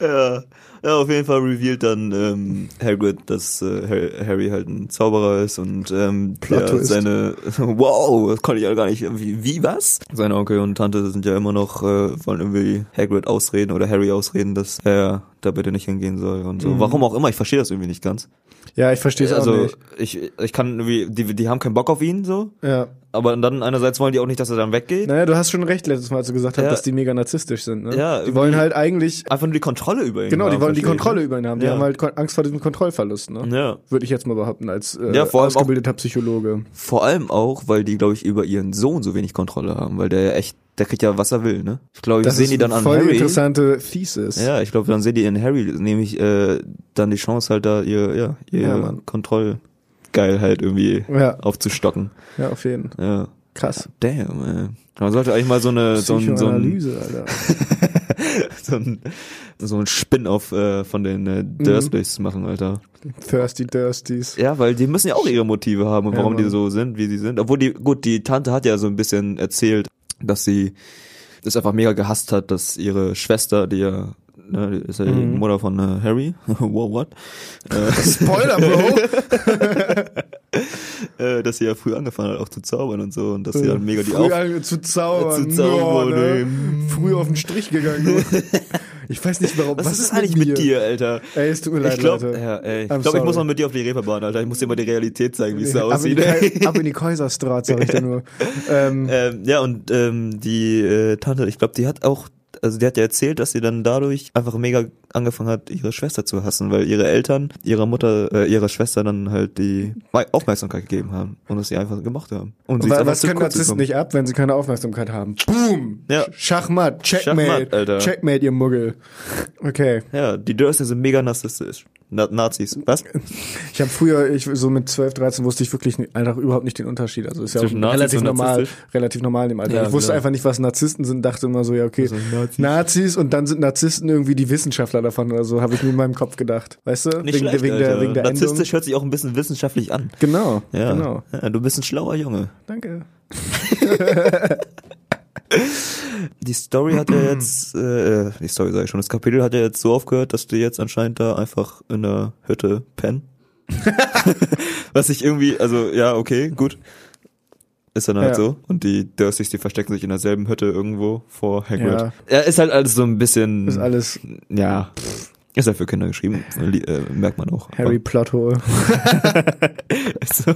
Ja. Ja, auf jeden Fall revealed dann ähm, Hagrid, dass äh, Har- Harry halt ein Zauberer ist und ähm, der seine Wow, das konnte ich ja gar nicht wie, wie was? Seine Onkel und Tante sind ja immer noch äh, wollen irgendwie Hagrid ausreden oder Harry ausreden, dass er da bitte nicht hingehen soll und so. Mhm. Warum auch immer, ich verstehe das irgendwie nicht ganz. Ja, ich verstehe es auch Also nicht. ich ich kann irgendwie die die haben keinen Bock auf ihn so, Ja. Aber dann einerseits wollen die auch nicht, dass er dann weggeht. Naja, du hast schon recht letztes Mal, als du gesagt hast, Ja. dass die mega narzisstisch sind, ne? Ja, Die wollen halt eigentlich, Einfach nur die Kontrolle über ihn. genau, die haben, wollen die ich, Kontrolle ne? über ihn haben. Die Ja. haben halt Angst vor diesem Kontrollverlust, ne? Ja. Würde ich jetzt mal behaupten, als äh, Ja, allem auch- ausgebildeter Psychologe. Vor allem auch, weil die, glaube ich, über ihren Sohn so wenig Kontrolle haben, weil der ja echt, der kriegt ja, was er will, ne? Ich glaube, sehen die dann an voll die Harry. interessante Thesis. Ja, ich glaube, dann sehen die in Harry nämlich äh, dann die Chance halt da ihr, ja, ihr Ja, Mann. Kontrollgeilheit irgendwie Ja. aufzustocken. Ja, auf jeden. Ja. Krass. Damn, ey. Man sollte eigentlich mal so eine, so ein, so ein, so ein, so ein Spin-off äh, von den äh, Mhm. Dursleys machen, Alter. Thirsty Dursties. Ja, weil die müssen ja auch ihre Motive haben und Ja, warum die Mann. so sind, wie sie sind. Obwohl die, gut, die Tante hat ja so ein bisschen erzählt, dass sie das einfach mega gehasst hat, dass ihre Schwester, die ja, ne, die ist ja die Mhm. Mutter von äh, Harry, wow, what? Spoiler, Bro! äh, dass sie ja früh angefangen hat, auch zu zaubern und so, und dass sie dann mega die Früh Auf zu zaubern. Zu zaubern, Ja, ne? Früh auf den Strich gegangen. Ich weiß nicht warum. Was, ist eigentlich mit dir, Alter? Ey, es tut mir leid, ich glaube, Leute. ja, ey, ich, I'm glaub, ich muss mal mit dir auf die Reeperbahn, Alter. Ich muss dir mal die Realität zeigen, wie es da in aussieht. die, ab in die Kaiserstraße, sag ich dir nur. Ähm, ähm, ja, und ähm, die äh, Tante, ich glaube, die hat auch, also die hat ja erzählt, dass sie dann dadurch einfach mega angefangen hat, ihre Schwester zu hassen, weil ihre Eltern ihrer Mutter, äh, ihrer Schwester dann halt die Aufmerksamkeit gegeben haben und es sie einfach gemocht haben. Und sie einfach was zu können Narzissten nicht ab, wenn sie keine Aufmerksamkeit haben? Boom! Ja. Schachmatt, Checkmate, Schachmatt, Alter. Checkmate, ihr Muggel. Okay. Ja, die Dursleys sind mega narzisstisch. Na Nazis. Was? Ich habe früher, ich so mit 12, 13 wusste ich wirklich einfach überhaupt nicht den Unterschied. Also ist ja auch relativ normal, relativ normal im Alter. Ja, ich wusste klar. einfach nicht, was Narzissten sind, dachte immer so, ja, okay, Also Nazis. Nazis. und dann sind Narzissten irgendwie die Wissenschaftler davon oder so, habe ich nur in meinem Kopf gedacht. Weißt du? Nicht schlecht, wegen, der, wegen der Endung. Narzisstisch hört sich auch ein bisschen wissenschaftlich an. Genau, Ja, genau. ja, du bist ein schlauer Junge. Danke. Die Story hat ja jetzt, äh, die Story sag ich schon, das Kapitel hat ja jetzt so aufgehört, dass die jetzt anscheinend da einfach in der Hütte pennen. Was ich irgendwie, also ja, okay, gut. Ist dann halt Ja. so. Und die Dursleys, die verstecken sich in derselben Hütte irgendwo vor Hagrid. Ja. Ja, ist halt alles so ein bisschen, Ist alles ja, ist halt für Kinder geschrieben, äh, merkt man auch. Harry Plothole. So.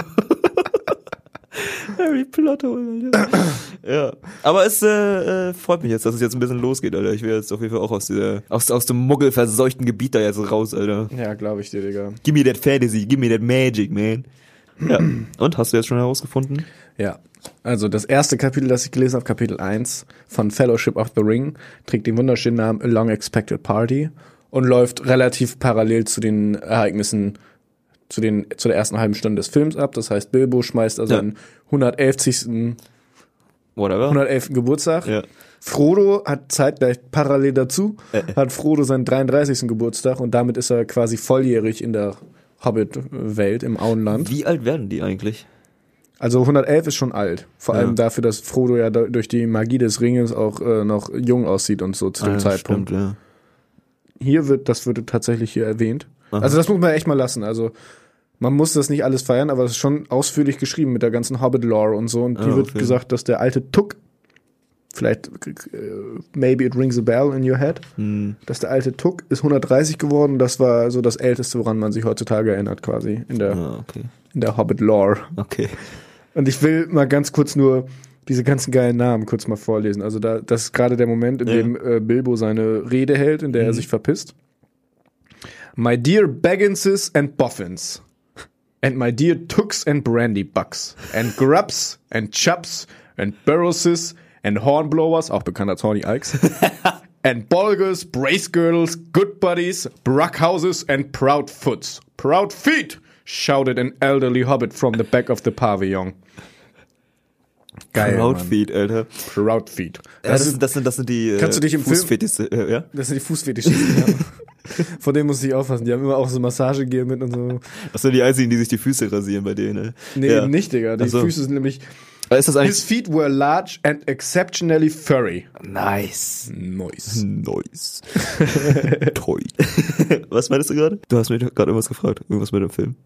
Harry Potter, ja. Aber es äh, äh, freut mich jetzt, dass es jetzt ein bisschen losgeht, Alter. Ich will jetzt auf jeden Fall auch aus dieser, aus, aus dem muggelverseuchten Gebiet da jetzt raus, Alter. Ja, glaube ich dir, Digga. Give me that fantasy, give me that magic, man. Ja. Und, hast du jetzt schon herausgefunden? Ja. Also das erste Kapitel, das ich gelesen habe, Kapitel 1 von Fellowship of the Ring, trägt den wunderschönen Namen A Long Expected Party und läuft relativ parallel zu den Ereignissen, zu, den, zu der ersten halben Stunde des Films ab. Das heißt, Bilbo schmeißt also Ja. seinen 111. Whatever. 111. Geburtstag. Ja. Frodo hat zeitgleich parallel dazu, Äh. hat Frodo seinen 33. Geburtstag und damit ist er quasi volljährig in der Hobbit-Welt im Auenland. Wie alt werden die eigentlich? Also 111 ist schon alt. Vor Ja. allem dafür, dass Frodo ja durch die Magie des Ringes auch äh, noch jung aussieht und so zu dem Ah, Zeitpunkt. Stimmt, ja. Hier wird, das wird tatsächlich hier erwähnt. Aha. Also das muss man echt mal lassen. Also man muss das nicht alles feiern, aber es ist schon ausführlich geschrieben mit der ganzen Hobbit-Lore und so. Und hier Ah, wird okay. gesagt, dass der alte Tuck, vielleicht, äh, maybe it rings a bell in your head, Hm. dass der alte Tuck ist 130 geworden. Das war so das Älteste, woran man sich heutzutage erinnert quasi in der, Ah, okay. in der Hobbit-Lore. Okay. Und ich will mal ganz kurz nur diese ganzen geilen Namen kurz mal vorlesen. Also da, das ist gerade der Moment, in Ja. dem äh, Bilbo seine Rede hält, in der er Mhm. sich verpisst. My dear Bagginses and Boffins. And my dear Tooks and Brandy Bucks. And Grubs and Chups and Burrowses and Hornblowers, auch bekannt als Horny Ikes. and Bolgers, Brace Girdles, Good Buddies, Bruckhouses and Proud Foots. Proud Feet! shouted an elderly hobbit from the back of the pavilion. Geil. Crowdfeed, Alter. Proud Feet. Ja, Das, ist, sind, das sind, das sind die äh, Kannst du dich im Film- Fußfetischste, äh, ja? das sind die Fußfetischisten, ja. Von denen muss ich aufpassen. Die haben immer auch so Massagegel mit und so. Das sind die einzigen, die sich die Füße rasieren bei denen, ne? Nee, ja. eben nicht, Digga. Die Ach so. Füße sind nämlich. Ist das His feet were large and exceptionally furry. nice? Nice. Nice. Toll. was meinst du gerade? Du hast mich gerade irgendwas gefragt. Irgendwas mit dem Film.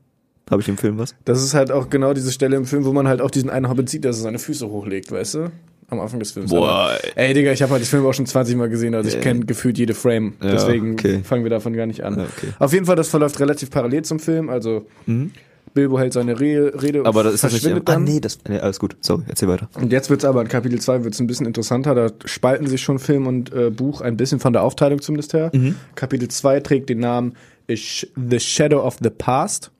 Habe ich im Film was? Das ist halt auch genau diese Stelle im Film, wo man halt auch diesen einen Hobbit sieht, dass er seine Füße hochlegt, weißt du? Am Anfang des Films. Boah, Aber- Ey, Digga, ich habe halt den Film auch schon 20 Mal gesehen, also ich Ja. kenne gefühlt jede Frame. Ja, Deswegen okay. fangen wir davon gar nicht an. Ja, okay. Auf jeden Fall, das verläuft relativ parallel zum Film. Also Bilbo hält seine Re Rede Aber das ist das nicht. verschwindet Ah, dann. nee, das. Nee, alles gut. Sorry, erzähl weiter. Und jetzt wird's aber in Kapitel 2 wird's ein bisschen interessanter. Da spalten sich schon Film und äh, Buch ein bisschen von der Aufteilung zumindest her. Mhm. Kapitel 2 trägt den Namen The Shadow of the Past.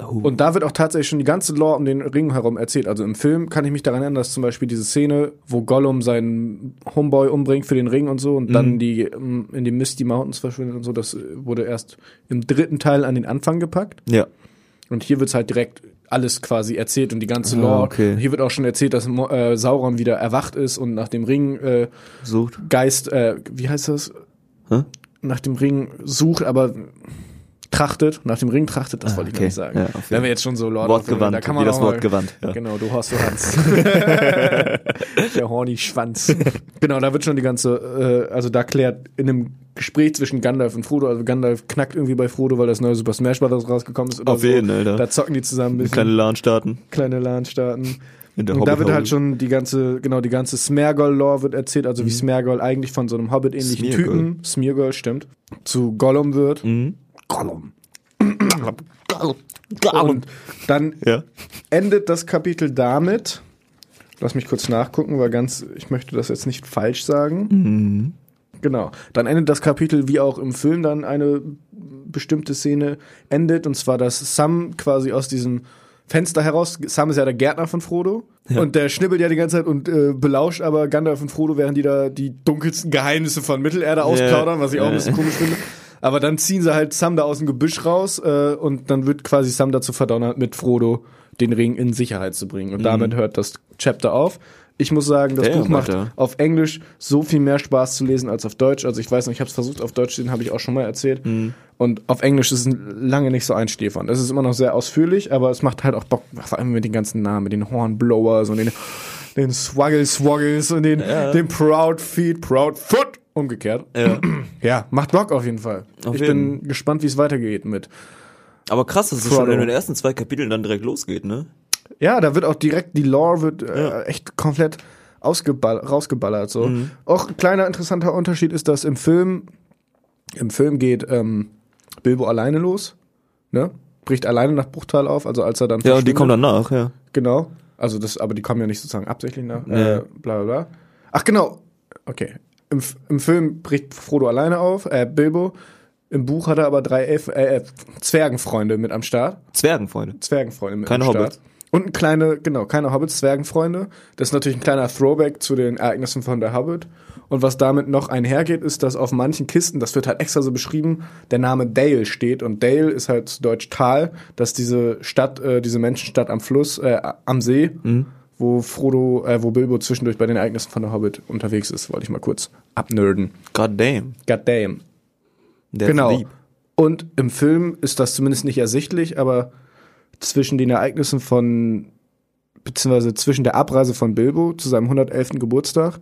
Oh. Und da wird auch tatsächlich schon die ganze Lore um den Ring herum erzählt. Also im Film kann ich mich daran erinnern, dass zum Beispiel diese Szene, wo Gollum seinen Homeboy umbringt für den Ring und so und Mhm. dann die ähm, in die Misty Mountains verschwindet und so, das wurde erst im dritten Teil an den Anfang gepackt. Ja. Und hier wird's halt direkt alles quasi erzählt und die ganze Ah, Lore. okay. Und hier wird auch schon erzählt, dass äh, Sauron wieder erwacht ist und nach dem Ring äh, Sucht. Geist, äh, wie heißt das? Hä? Nach dem Ring sucht, aber trachtet, nach dem Ring trachtet, das Ah, wollte ich okay. gar nicht sagen. Ja, Wenn wir jetzt schon so Lord Wortgewandt, da kann man wie das mal- Wort gewandt. Ja. Genau, du hast du Hans. Der horny Schwanz. genau, da wird schon die ganze, äh, also da klärt in einem Gespräch zwischen Gandalf und Frodo, also Gandalf knackt irgendwie bei Frodo, weil das neue Super Smash Bros. rausgekommen ist oder Auf so. jeden, Alter. Da zocken die zusammen ein bisschen. Kleine LAN-Staaten. kleine LAN-Staaten. In der Und da wird halt schon die ganze, genau, die ganze Smeargol-Lore wird erzählt, also wie Smeargol eigentlich von so einem Hobbit-ähnlichen Mhm. Typen, Smeargol, stimmt, zu Gollum wird. Mhm. Gollum. Und dann Ja. endet das Kapitel damit, lass mich kurz nachgucken, weil ganz, ich möchte das jetzt nicht falsch sagen. Mhm. Genau. Dann endet das Kapitel, wie auch im Film dann eine bestimmte Szene endet, und zwar, dass Sam quasi aus diesem Fenster heraus, Sam ist ja der Gärtner von Frodo, und der schnibbelt ja die ganze Zeit und äh, belauscht aber Gandalf und Frodo, während die da die dunkelsten Geheimnisse von Mittelerde ausplaudern, was ich auch ein bisschen komisch finde. Aber dann ziehen sie halt Sam da aus dem Gebüsch raus äh, und dann wird quasi Sam dazu verdonnert, mit Frodo den Ring in Sicherheit zu bringen. Und damit hört das Chapter auf. Ich muss sagen, das Damn, Buch macht Alter. auf Englisch so viel mehr Spaß zu lesen als auf Deutsch. Also ich weiß nicht, ich habe es versucht auf Deutsch, den habe ich auch schon mal erzählt. Mhm. Und auf Englisch ist es lange nicht so einschläfernd. Es ist immer noch sehr ausführlich, aber es macht halt auch Bock, vor allem mit den ganzen Namen, mit den Hornblowers und den, den Swaggle Swoggles und den, den Proud Feet, Proud Foot. Umgekehrt. Ja. Ja, macht Bock auf jeden Fall. Auf ich jeden. bin gespannt, wie es weitergeht mit. Aber krass, dass es Frodo. schon in den ersten zwei Kapiteln dann direkt losgeht, ne? Ja, da wird auch direkt, die Lore wird äh, echt komplett ausgeball rausgeballert. So. Mhm. Auch ein kleiner interessanter Unterschied ist, dass im Film, im Film geht ähm, Bilbo alleine los, ne? Bricht alleine nach Bruchtal auf, also als er dann Ja, und die kommen danach, ja. Genau. Also das, aber die kommen ja nicht sozusagen absichtlich nach. Nee. Äh, bla bla bla. Ach genau. Okay. Im, Im Film bricht Frodo alleine auf, äh, Bilbo. Im Buch hat er aber drei Elf, äh, äh, Zwergenfreunde mit am Start. Zwergenfreunde. Zwergenfreunde mit Keine am Start. Hobbits. Und ein kleine, genau, keine Hobbits, Zwergenfreunde. Das ist natürlich ein kleiner Throwback zu den Ereignissen von der Hobbit. Und was damit noch einhergeht, ist, dass auf manchen Kisten, das wird halt extra so beschrieben, der Name Dale steht. Und Dale ist halt zu Deutsch Tal, dass diese Stadt, äh, diese Menschenstadt am Fluss, äh, am See, Mhm. Wo Frodo, äh, wo Bilbo zwischendurch bei den Ereignissen von der Hobbit unterwegs ist, wollte ich mal kurz abnerden. God damn. God damn. Der Genau. Lieb. Und im Film ist das zumindest nicht ersichtlich, aber zwischen den Ereignissen von, beziehungsweise zwischen der Abreise von Bilbo zu seinem 111. Geburtstag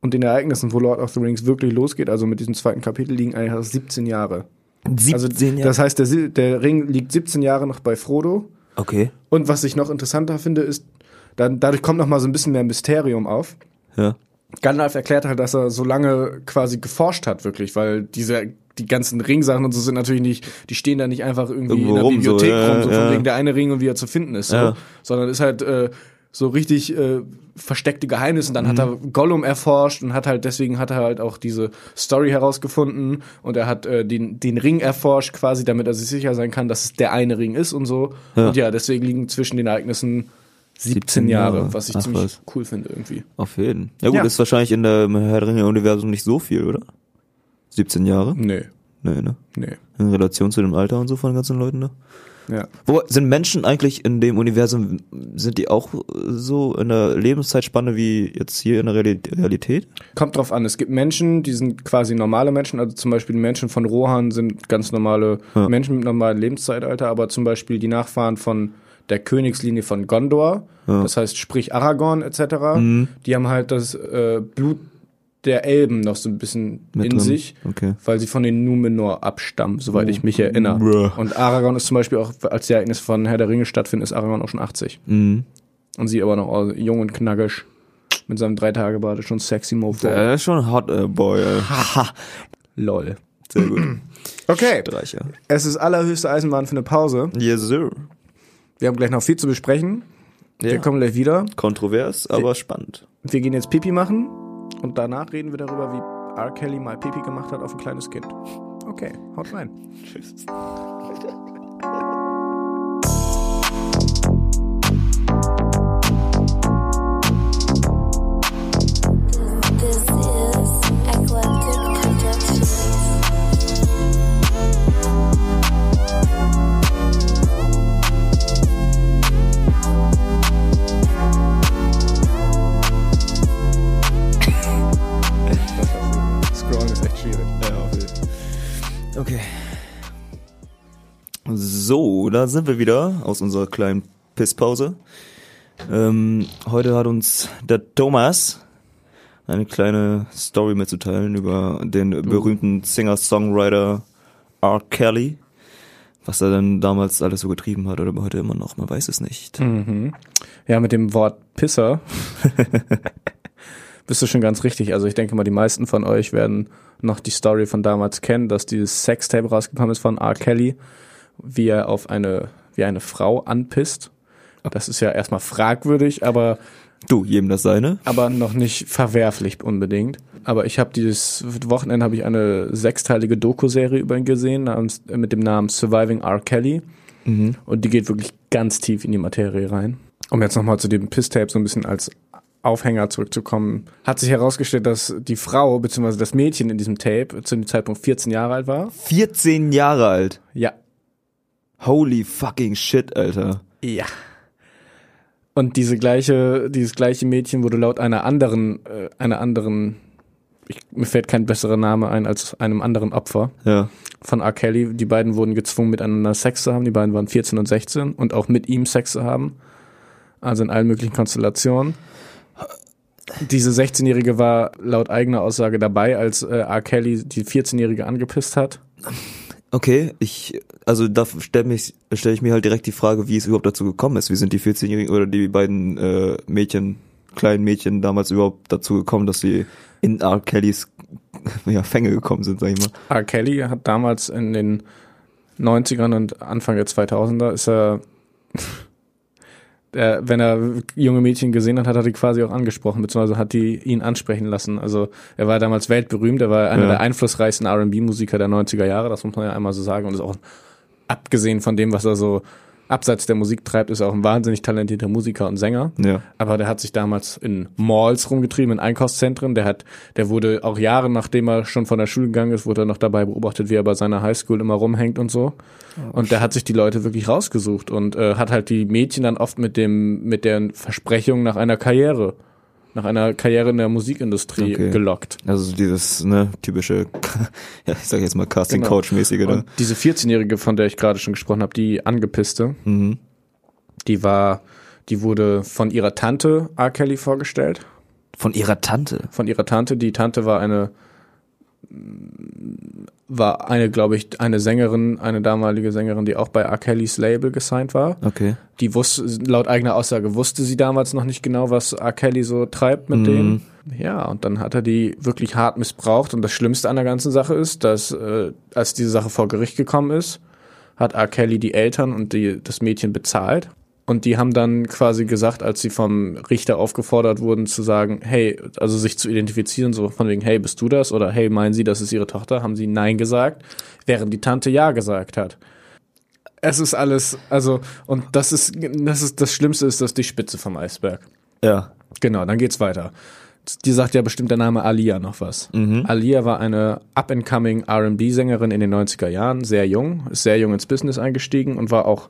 und den Ereignissen, wo Lord of the Rings wirklich losgeht, also mit diesem zweiten Kapitel, liegen eigentlich erst 17 Jahre. 17 Also Jahre. das heißt, der, der Ring liegt 17 Jahre noch bei Frodo. okay. Und was ich noch interessanter finde, ist, dann, dadurch kommt noch mal so ein bisschen mehr Mysterium auf. Ja. Gandalf erklärt halt, dass er so lange quasi geforscht hat, wirklich, weil diese, die ganzen Ringsachen und so sind natürlich nicht, die stehen da nicht einfach irgendwie Irgendwo in der rum, Bibliothek so, ja, rum, so ja. von wegen der eine Ring und wie er zu finden ist, so, Ja. sondern ist halt äh, so richtig äh, versteckte Geheimnisse. Und dann hat Mhm. er Gollum erforscht und hat halt, deswegen hat er halt auch diese Story herausgefunden und er hat äh, den, den Ring erforscht, quasi, damit er sich sicher sein kann, dass es der eine Ring ist und so. Ja. Und ja, deswegen liegen zwischen den Ereignissen 17, 17 Jahre, Jahre. was ich Ach, ziemlich was. cool finde irgendwie. Auf jeden. Ja gut, Ja. ist wahrscheinlich in der Herr der Ringe-Universum nicht so viel, oder? 17 Jahre? Nee, Nee, ne? nee. In Relation zu dem Alter und so von den ganzen Leuten, ne? Ja. Wo sind Menschen eigentlich in dem Universum, sind die auch so in der Lebenszeitspanne wie jetzt hier in der Reali- Realität? Kommt drauf an. Es gibt Menschen, die sind quasi normale Menschen. Also zum Beispiel die Menschen von Rohan sind ganz normale Ja. Menschen mit normalem Lebenszeitalter. Aber zum Beispiel die Nachfahren von der Königslinie von Gondor, Ja. das heißt sprich Aragorn etc., Mhm. die haben halt das äh, Blut der Elben noch so ein bisschen Mit in drin? sich, Okay. weil sie von den Numenor abstammen, soweit ich mich erinnere. Bruh. Und Aragorn ist zum Beispiel auch, als die Ereignisse von Herr der Ringe stattfinden, ist Aragorn auch schon 80. Mhm. Und sie aber noch oh, jung und knackig. Mit seinem Dreitagebade schon sexy Mofo. Der ist schon hot äh, boy. Lol. Sehr gut. Okay, Streicher. es ist allerhöchste Eisenbahn für eine Pause. Yes, sir. Wir haben gleich noch viel zu besprechen. Wir kommen gleich wieder. Kontrovers, aber spannend. Wir gehen jetzt Pipi machen und danach reden wir darüber, wie R. Kelly mal Pipi gemacht hat auf ein kleines Kind. Okay, haut rein. Tschüss. So, da sind wir wieder aus unserer kleinen Pisspause. Ähm, heute hat uns der Thomas eine kleine Story mitzuteilen über den berühmten Singer-Songwriter R. Kelly. Was er dann damals alles so getrieben hat oder heute immer noch, man weiß es nicht. Mhm. Ja, mit dem Wort Pisser bist du schon ganz richtig. Also ich denke mal, die meisten von euch werden noch die Story von damals kennen, dass dieses Sextape rausgekommen ist von R. Kelly, wie er auf eine, wie eine Frau anpisst. Das ist ja erstmal fragwürdig, aber Du, jedem das seine. aber noch nicht verwerflich unbedingt. Aber ich habe dieses Wochenende habe ich eine sechsteilige Doku-Serie über ihn gesehen namens, äh, mit dem Namen Surviving R. Kelly und die geht wirklich ganz tief in die Materie rein. Um jetzt nochmal zu dem Piss-Tape so ein bisschen als Aufhänger zurückzukommen, hat sich herausgestellt, dass die Frau bzw. das Mädchen in diesem Tape zu dem Zeitpunkt 14 Jahre alt war. 14 Jahre alt. Ja. Holy fucking shit, Alter. Ja. Und diese gleiche, dieses gleiche Mädchen wurde laut einer anderen, äh, einer anderen, ich, mir fällt kein besserer Name ein als einem anderen Opfer Ja. von R. Kelly. Die beiden wurden gezwungen, miteinander Sex zu haben. Die beiden waren 14 und 16 und auch mit ihm Sex zu haben. Also in allen möglichen Konstellationen. Diese 16-Jährige war laut eigener Aussage dabei, als äh, R. Kelly die 14-Jährige angepisst hat. Okay, ich, also da stelle stell ich mir halt direkt die Frage, wie es überhaupt dazu gekommen ist. Wie sind die 14-Jährigen oder die beiden äh, Mädchen, kleinen Mädchen damals überhaupt dazu gekommen, dass sie in R. Kellys ja, Fänge gekommen sind, sag ich mal. R. Kelly hat damals in den 90ern und Anfang der 2000er ist er, er, wenn er junge Mädchen gesehen hat, hat er die quasi auch angesprochen, beziehungsweise hat die ihn ansprechen lassen. Also er war damals weltberühmt, er war einer Ja. der einflussreichsten R&B-Musiker der 90er Jahre, das muss man ja einmal so sagen und ist auch abgesehen von dem, was er so abseits der Musik treibt, ist er auch ein wahnsinnig talentierter Musiker und Sänger. Ja. Aber der hat sich damals in Malls rumgetrieben, in Einkaufszentren. Der hat, der wurde auch Jahre nachdem er schon von der Schule gegangen ist, wurde er noch dabei beobachtet, wie er bei seiner Highschool immer rumhängt und so. und der hat sich die Leute wirklich rausgesucht und äh, hat halt die Mädchen dann oft mit dem, mit der Versprechung nach einer Karriere, nach einer Karriere in der Musikindustrie Okay. gelockt. Also dieses, ne, typische, ja, ich sag jetzt mal Casting-Coach-mäßige, ne? Und diese 14-Jährige, von der ich gerade schon gesprochen habe, die angepisste, Mhm. die war, die wurde von ihrer Tante R. Kelly vorgestellt. Von ihrer Tante. von ihrer Tante. Die Tante war eine war eine, glaube ich, eine Sängerin, eine damalige Sängerin, die auch bei R. Kellys Label gesigned war. Okay. Die wusste, laut eigener Aussage wusste sie damals noch nicht genau, was R. Kelly so treibt mit denen. Ja, und dann hat er die wirklich hart missbraucht. Und das Schlimmste an der ganzen Sache ist, dass äh, als diese Sache vor Gericht gekommen ist, hat R. Kelly die Eltern und die, das Mädchen bezahlt. Und die haben dann quasi gesagt, als sie vom Richter aufgefordert wurden zu sagen, hey, also sich zu identifizieren, so von wegen, hey, bist du das? Oder hey, meinen Sie, das ist Ihre Tochter? Haben sie Nein gesagt, während die Tante Ja gesagt hat. Es ist alles, also, und das ist, das ist, das Schlimmste ist, das die Spitze vom Eisberg. Ja. Genau, dann geht's weiter. Die sagt ja bestimmt der Name Alia noch was. Alia war eine up-and-coming R&B-Sängerin in den 90er Jahren, sehr jung, ist sehr jung ins Business eingestiegen und war auch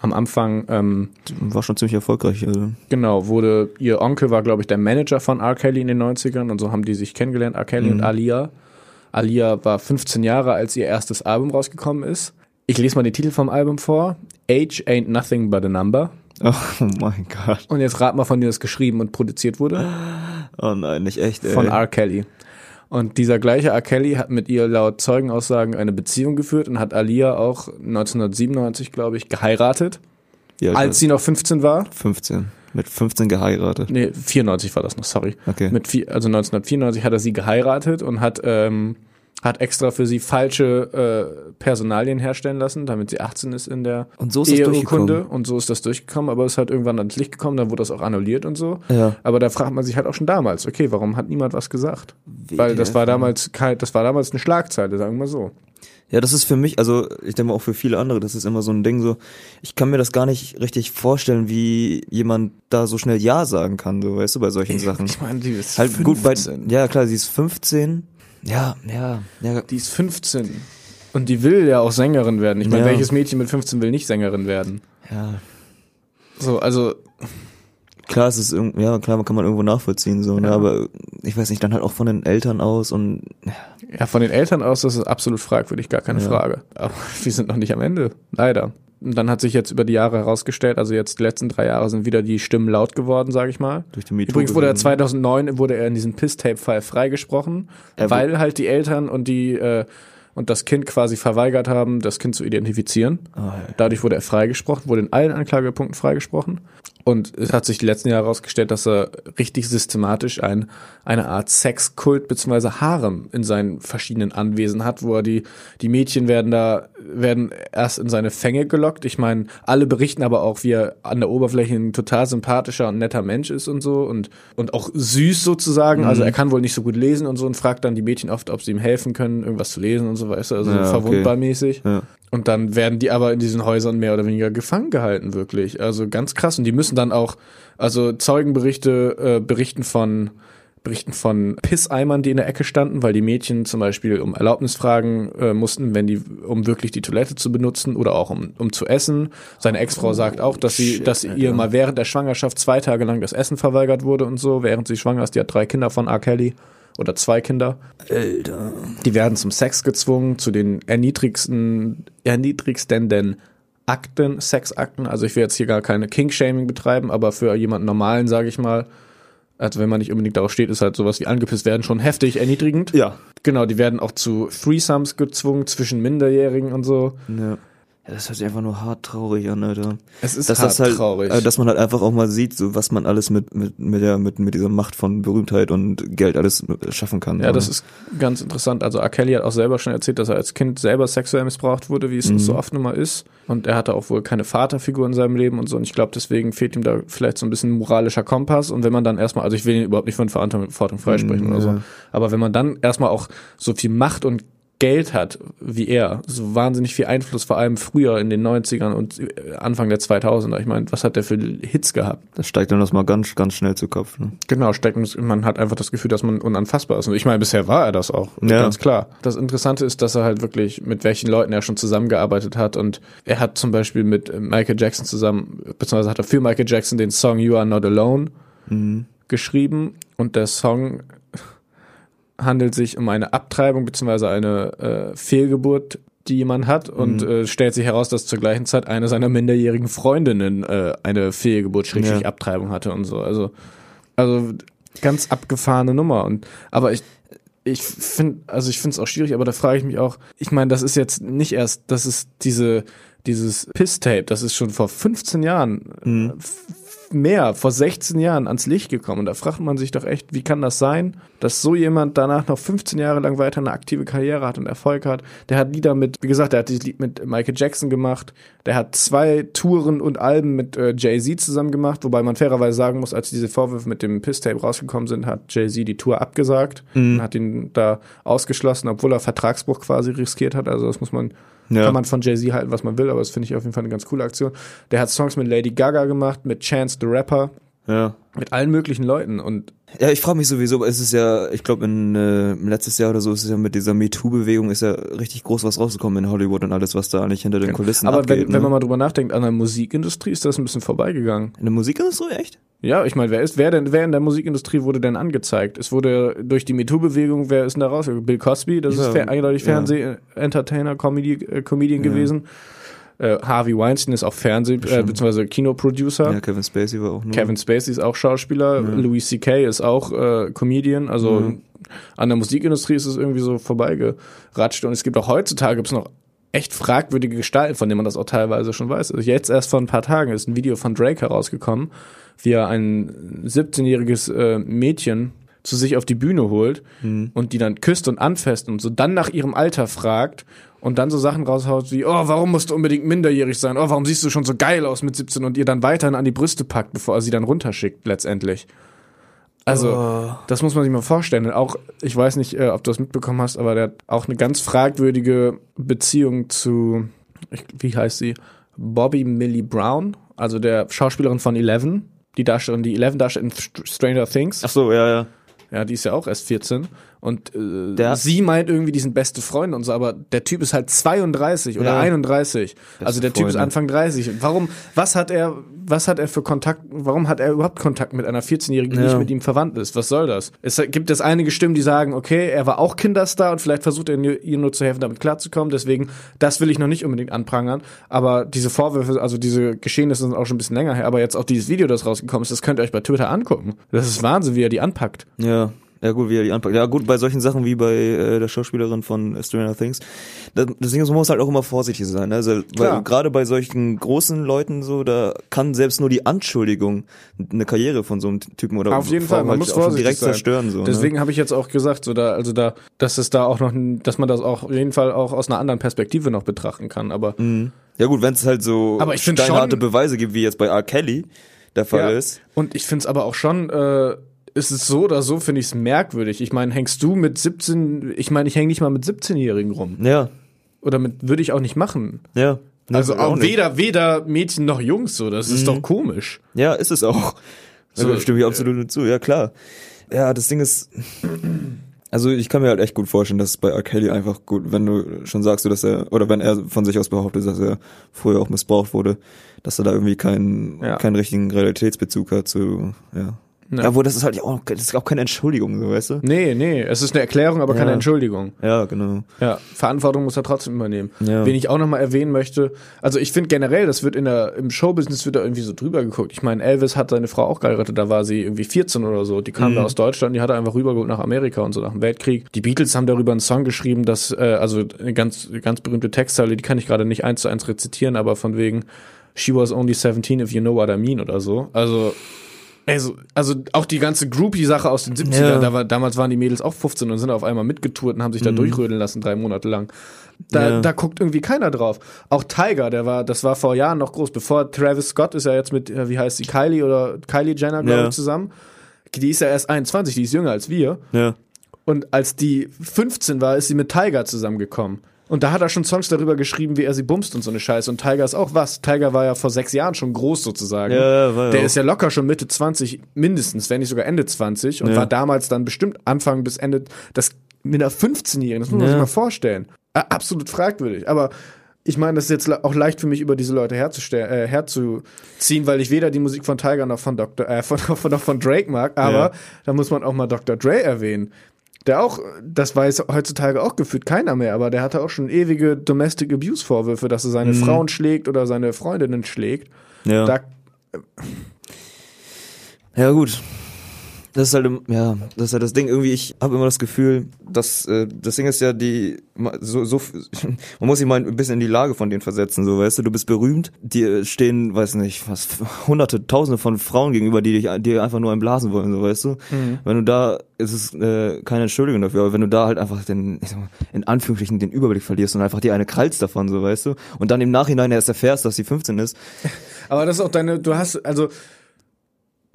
am Anfang, ähm, War schon ziemlich erfolgreich. Also. genau, wurde, ihr Onkel war, glaube ich, der Manager von R. Kelly in den 90ern und so haben die sich kennengelernt, R. Kelly und Alia. Alia war 15 Jahre, als ihr erstes Album rausgekommen ist. Ich lese mal den Titel vom Album vor. Age ain't nothing but a number. Oh mein Gott. Und jetzt rat mal, von wem das geschrieben und produziert wurde. Oh nein, nicht echt, ey. Von R. Kelly. Und dieser gleiche R. Kelly hat mit ihr laut Zeugenaussagen eine Beziehung geführt und hat Alia auch 1997, glaube ich, geheiratet, alt als warst sie noch 15 war. du? 15. Mit 15 geheiratet. Nee, 94 war das noch, sorry. Okay. Mit vier, also 1994 hat er sie geheiratet und hat, ähm, hat extra für sie falsche äh, Personalien herstellen lassen, damit sie 18 ist in der Und so ist Eheurkunde. Und so ist das durchgekommen, aber es halt irgendwann ans Licht gekommen, dann wurde das auch annulliert und so. Ja. Aber da fragt man sich halt auch schon damals, okay, warum hat niemand was gesagt? Weil das war damals kein, das war damals eine Schlagzeile, sagen wir mal so. Ja, das ist für mich, also ich denke mal auch für viele andere, das ist immer so ein Ding so, ich kann mir das gar nicht richtig vorstellen, wie jemand da so schnell Ja sagen kann, so weißt du, bei solchen Sachen. Ich meine, die ist Halt gut bei, 15. ja klar, sie ist 15. Ja, ja, ja. Die ist 15. Und die will ja auch Sängerin werden. Ich meine, Ja. welches Mädchen mit 15 will nicht Sängerin werden? Ja, So, also klar, es ist irgend- ja klar, kann man irgendwo nachvollziehen so, ne? Ja. aber ich weiß nicht, dann halt auch von den Eltern aus und Ja, von den Eltern aus, das ist absolut fragwürdig, gar keine Ja. Frage. Aber wir sind noch nicht am Ende, leider. Und dann hat sich jetzt über die Jahre herausgestellt, also jetzt die letzten drei Jahre sind wieder die Stimmen laut geworden, sage ich mal. durch die MeToo Übrigens wurde er Bewegung. 2009 wurde er in diesem Piss-Tape-Fall freigesprochen, Er weil halt die Eltern und die äh, und das Kind quasi verweigert haben, das Kind zu identifizieren. Ah, ja. Dadurch wurde er freigesprochen, wurde in allen Anklagepunkten freigesprochen. Und es hat sich die letzten Jahre herausgestellt, dass er richtig systematisch ein, eine Art Sexkult bzw. Harem in seinen verschiedenen Anwesen hat, wo er die, die Mädchen werden da, werden erst in seine Fänge gelockt. Ich meine, alle berichten aber auch, wie er an der Oberfläche ein total sympathischer und netter Mensch ist und so und, und auch süß sozusagen. Also Mhm. er kann wohl nicht so gut lesen und so und fragt dann die Mädchen oft, ob sie ihm helfen können, irgendwas zu lesen und so, weißt du, also Ja, okay. verwundbar mäßig. Ja. Und dann werden die aber in diesen Häusern mehr oder weniger gefangen gehalten, wirklich. Also ganz krass. Und die müssen dann auch, also Zeugenberichte äh, berichten von berichten von Pisseimern, die in der Ecke standen, weil die Mädchen zum Beispiel um Erlaubnis fragen äh, mussten, wenn die, um wirklich die Toilette zu benutzen oder auch um, um zu essen. Seine Ex-Frau sagt auch, dass sie, shit, dass ihr Alter. mal während der Schwangerschaft zwei Tage lang das Essen verweigert wurde und so, während sie schwanger ist. Die hat drei Kinder von R. Kelly oder zwei Kinder. Alter. Die werden zum Sex gezwungen, zu den erniedrigsten, erniedrigsten Akten, Sexakten. Also ich will jetzt hier gar keine King-Shaming betreiben, aber für jemanden normalen, sage ich mal, also wenn man nicht unbedingt darauf steht, ist halt sowas wie angepisst werden schon heftig erniedrigend. Ja. Genau, die werden auch zu Threesomes gezwungen zwischen Minderjährigen und so. ja. Ja, das hört sich einfach nur hart traurig an, Alter. Es ist dass hart das halt, traurig. äh, dass man halt einfach auch mal sieht, so was man alles mit mit mit der mit mit dieser Macht von Berühmtheit und Geld alles äh, schaffen kann. Ja, das ist ganz interessant. Also R. Kelly hat auch selber schon erzählt, dass er als Kind selber sexuell missbraucht wurde, wie es Mhm. so oft nun mal ist. Und er hatte auch wohl keine Vaterfigur in seinem Leben und so. Und ich glaube, deswegen fehlt ihm da vielleicht so ein bisschen moralischer Kompass. Und wenn man dann erstmal, also ich will ihn überhaupt nicht von Verantwortung freisprechen Mhm, oder so. ja. Aber wenn man dann erstmal auch so viel Macht und Geld hat wie er, so wahnsinnig viel Einfluss, vor allem früher in den 90ern und äh, Anfang der 2000er. Ich meine, was hat der für Hits gehabt? das steigt dann das mal ganz ganz schnell zu Kopf. Ne? Genau, stecken, man hat einfach das Gefühl, dass man unanfassbar ist. Und ich meine, bisher war er das auch. Ja. Ganz klar. Das Interessante ist, dass er halt wirklich mit welchen Leuten er schon zusammengearbeitet hat. Und er hat zum Beispiel mit äh, Michael Jackson zusammen, beziehungsweise hat er für Michael Jackson den Song You Are Not Alone geschrieben. Und der Song handelt sich um eine Abtreibung beziehungsweise eine äh, Fehlgeburt, die jemand hat und äh, stellt sich heraus, dass zur gleichen Zeit eine seiner minderjährigen Freundinnen äh, eine Fehlgeburt, schrägstrich Ja. Abtreibung hatte und so. Also, also ganz abgefahrene Nummer. Und aber ich ich finde, also ich finde es auch schwierig, aber da frage ich mich auch, ich meine, das ist jetzt nicht erst, das ist diese, dieses Piss-Tape, das ist schon vor 15 Jahren Mhm. Mehr, vor 16 Jahren ans Licht gekommen. Und da fragt man sich doch echt, wie kann das sein, dass so jemand danach noch 15 Jahre lang weiter eine aktive Karriere hat und Erfolg hat. Der hat Lieder mit, wie gesagt, der hat dieses Lied mit Michael Jackson gemacht. Der hat zwei Touren und Alben mit äh, Jay-Z zusammen gemacht, wobei man fairerweise sagen muss, als diese Vorwürfe mit dem Piss-Tape rausgekommen sind, hat Jay-Z die Tour abgesagt und hat ihn da ausgeschlossen, obwohl er Vertragsbruch quasi riskiert hat. Also das muss man Ja. kann man von Jay-Z halten, was man will, aber das finde ich auf jeden Fall eine ganz coole Aktion. Der hat Songs mit Lady Gaga gemacht, mit Chance the Rapper, Ja. mit allen möglichen Leuten und Ja, ich frage mich sowieso, es ist ja, ich glaube, in äh, letztes Jahr oder so ist es ja mit dieser MeToo-Bewegung ist ja richtig groß was rausgekommen in Hollywood und alles, was da eigentlich hinter den Kulissen aber abgeht. wenn, ne? wenn man mal drüber nachdenkt, an der Musikindustrie ist das ein bisschen vorbeigegangen. in der Musikindustrie echt? Ja, ich meine, wer ist, wer denn, wer in der Musikindustrie wurde denn angezeigt? Es wurde durch die MeToo-Bewegung, wer ist denn da rausgekommen? Bill Cosby, das ist Ja, fer eindeutig ja. Fernseh-Entertainer, Comedy, äh, Comedian gewesen. Äh, Harvey Weinstein ist auch Fernseh- äh, beziehungsweise Kinoproducer. Ja, Kevin Spacey war auch nur. Kevin Spacey ist auch Schauspieler, Louis C.K. ist auch äh, Comedian, also Mhm. an der Musikindustrie ist es irgendwie so vorbeigeratscht und es gibt auch heutzutage gibt's noch echt fragwürdige Gestalten, von denen man das auch teilweise schon weiß. Also jetzt erst vor ein paar Tagen ist ein Video von Drake herausgekommen, wie er ein 17-jähriges äh, Mädchen zu sich auf die Bühne holt Mhm. und die dann küsst und anfasst und so dann nach ihrem Alter fragt und dann so Sachen raushaut wie, oh, warum musst du unbedingt minderjährig sein? Oh, warum siehst du schon so geil aus mit 17 und ihr dann weiterhin an die Brüste packt, bevor er sie dann runterschickt, letztendlich. Also, Oh. das muss man sich mal vorstellen. Auch, ich weiß nicht, äh, ob du das mitbekommen hast, aber der hat auch eine ganz fragwürdige Beziehung zu, wie heißt sie? Bobby Millie Brown, also der Schauspielerin von Eleven, die Darstellerin, die Eleven darstellt in Str- Stranger Things. Ach so, ja, ja. Ja, die ist ja auch erst 14. Und äh, Der- sie meint irgendwie, die sind beste Freunde und so, aber der Typ ist halt 32 oder Ja. 31. also der Typ ist Freunde. Anfang 30. Und Warum, was hat er, was hat er für Kontakt, warum hat er überhaupt Kontakt mit einer 14-Jährigen, die Ja. nicht mit ihm verwandt ist? Was soll das? Es gibt jetzt einige Stimmen, die sagen, okay, er war auch Kinderstar und vielleicht versucht er ihr nur zu helfen, damit klarzukommen. Deswegen, das will ich noch nicht unbedingt anprangern. Aber diese Vorwürfe, also diese Geschehnisse sind auch schon ein bisschen länger her. Aber jetzt auch dieses Video, das rausgekommen ist, das könnt ihr euch bei Twitter angucken. Das ist Wahnsinn, wie er die anpackt. Ja. Ja gut, wie er die anpackt. Ja gut, bei solchen Sachen wie bei äh, der Schauspielerin von Stranger Things, da, deswegen man muss halt auch immer vorsichtig sein. ne? Also weil, gerade bei solchen großen Leuten so, da kann selbst nur die Anschuldigung eine Karriere von so einem Typen oder Auf jeden Fall, man halt muss vorsichtig direkt sein. zerstören. So, Deswegen habe ich jetzt auch gesagt, so da, also da, dass es da auch noch, dass man das auch auf jeden Fall auch aus einer anderen Perspektive noch betrachten kann. Aber Ne? Ja gut, wenn es halt so Aber ich find steinharte schon- Beweise gibt, wie jetzt bei R. Kelly der Fall Ja. ist. Und ich finde es aber auch schon, äh, ist es so oder so, finde ich es merkwürdig. Ich meine, hängst du mit 17, ich meine, ich hänge nicht mal mit 17-Jährigen rum. Ja, Oder mit, würde ich auch nicht machen. ja. Nee, Also auch nicht. Mhm. weder, weder Mädchen noch Jungs so, das ist doch komisch. Ja, ist es auch. So, So, stimme ich absolut mit zu, ja klar. Ja, das Ding ist, also ich kann mir halt echt gut vorstellen, dass bei R. Kelly einfach gut, wenn du schon sagst, dass er, oder wenn er von sich aus behauptet, dass er früher auch missbraucht wurde, dass er da irgendwie keinen, Ja. keinen richtigen Realitätsbezug hat zu, ja. Ja. Ja, wo das ist halt auch, das ist auch keine Entschuldigung, so, weißt du? Nee, nee, es ist eine Erklärung, aber keine Ja. Entschuldigung. Ja, genau. Ja, Verantwortung muss er trotzdem übernehmen. Ja. Wen ich auch nochmal erwähnen möchte, also ich finde generell, das wird in der, im Showbusiness wird da irgendwie so drüber geguckt. Ich meine, Elvis hat seine Frau auch geheiratet, da war sie irgendwie 14 oder so. Die kam da aus Deutschland, die hat er einfach rübergeholt nach Amerika und so nach dem Weltkrieg. Die Beatles haben darüber einen Song geschrieben, dass, äh, also eine ganz, ganz berühmte Textzeile, die kann ich gerade nicht eins zu eins rezitieren, aber von wegen She was only 17 if you know what I mean oder so. Also also, also auch die ganze Groupie-Sache aus den 70ern, Ja. da war, damals waren die Mädels auch 15 und sind auf einmal mitgetourt und haben sich da durchrödeln lassen, drei Monate lang. Da, Ja. da guckt irgendwie keiner drauf. Auch Tiger, der war, das war vor Jahren noch groß, bevor Travis Scott ist ja jetzt mit, äh, wie heißt sie, Kylie oder Kylie Jenner, glaube Ja. ich, zusammen. Die ist ja erst 21, die ist jünger als wir. Ja. Und als die 15 war, ist sie mit Tiger zusammengekommen. Und da hat er schon Songs darüber geschrieben, wie er sie bumst und so eine Scheiße. Und Tiger ist auch was. Tiger war ja vor sechs Jahren schon groß sozusagen. Ja, war ja Der auch. ist ja locker schon Mitte 20, mindestens, wenn nicht sogar Ende 20. Und Ja. war damals dann bestimmt Anfang bis Ende, das mit einer 15-Jährigen, das muss man Ja. sich mal vorstellen. Absolut fragwürdig. Aber ich meine, das ist jetzt auch leicht für mich, über diese Leute herzustellen, äh, herzuziehen, weil ich weder die Musik von Tiger noch von Dr., äh, von, noch von Drake mag, aber Ja. da muss man auch mal Dr. Dre erwähnen. Der auch, das weiß heutzutage auch gefühlt keiner mehr, aber der hatte auch schon ewige Domestic Abuse Vorwürfe, dass er seine Frauen schlägt oder seine Freundinnen schlägt. Ja. Da, Ja, gut. Das ist halt, ja, das ist halt das Ding. Irgendwie, ich habe immer das Gefühl, dass äh, das Ding ist ja die, so, so, man muss sich mal ein bisschen in die Lage von denen versetzen, so, weißt du, du bist berühmt, dir stehen, weiß nicht, was, hunderte, tausende von Frauen gegenüber, die dich, die einfach nur einblasen wollen, so, weißt du. Wenn du da, ist es äh, keine Entschuldigung dafür, aber wenn du da halt einfach den, ich sag mal, in Anführungsstrichen den Überblick verlierst und einfach dir eine krallst davon, so, weißt du, und dann im Nachhinein erst erfährst, dass sie 15 ist, Aber das ist auch deine, du hast, also,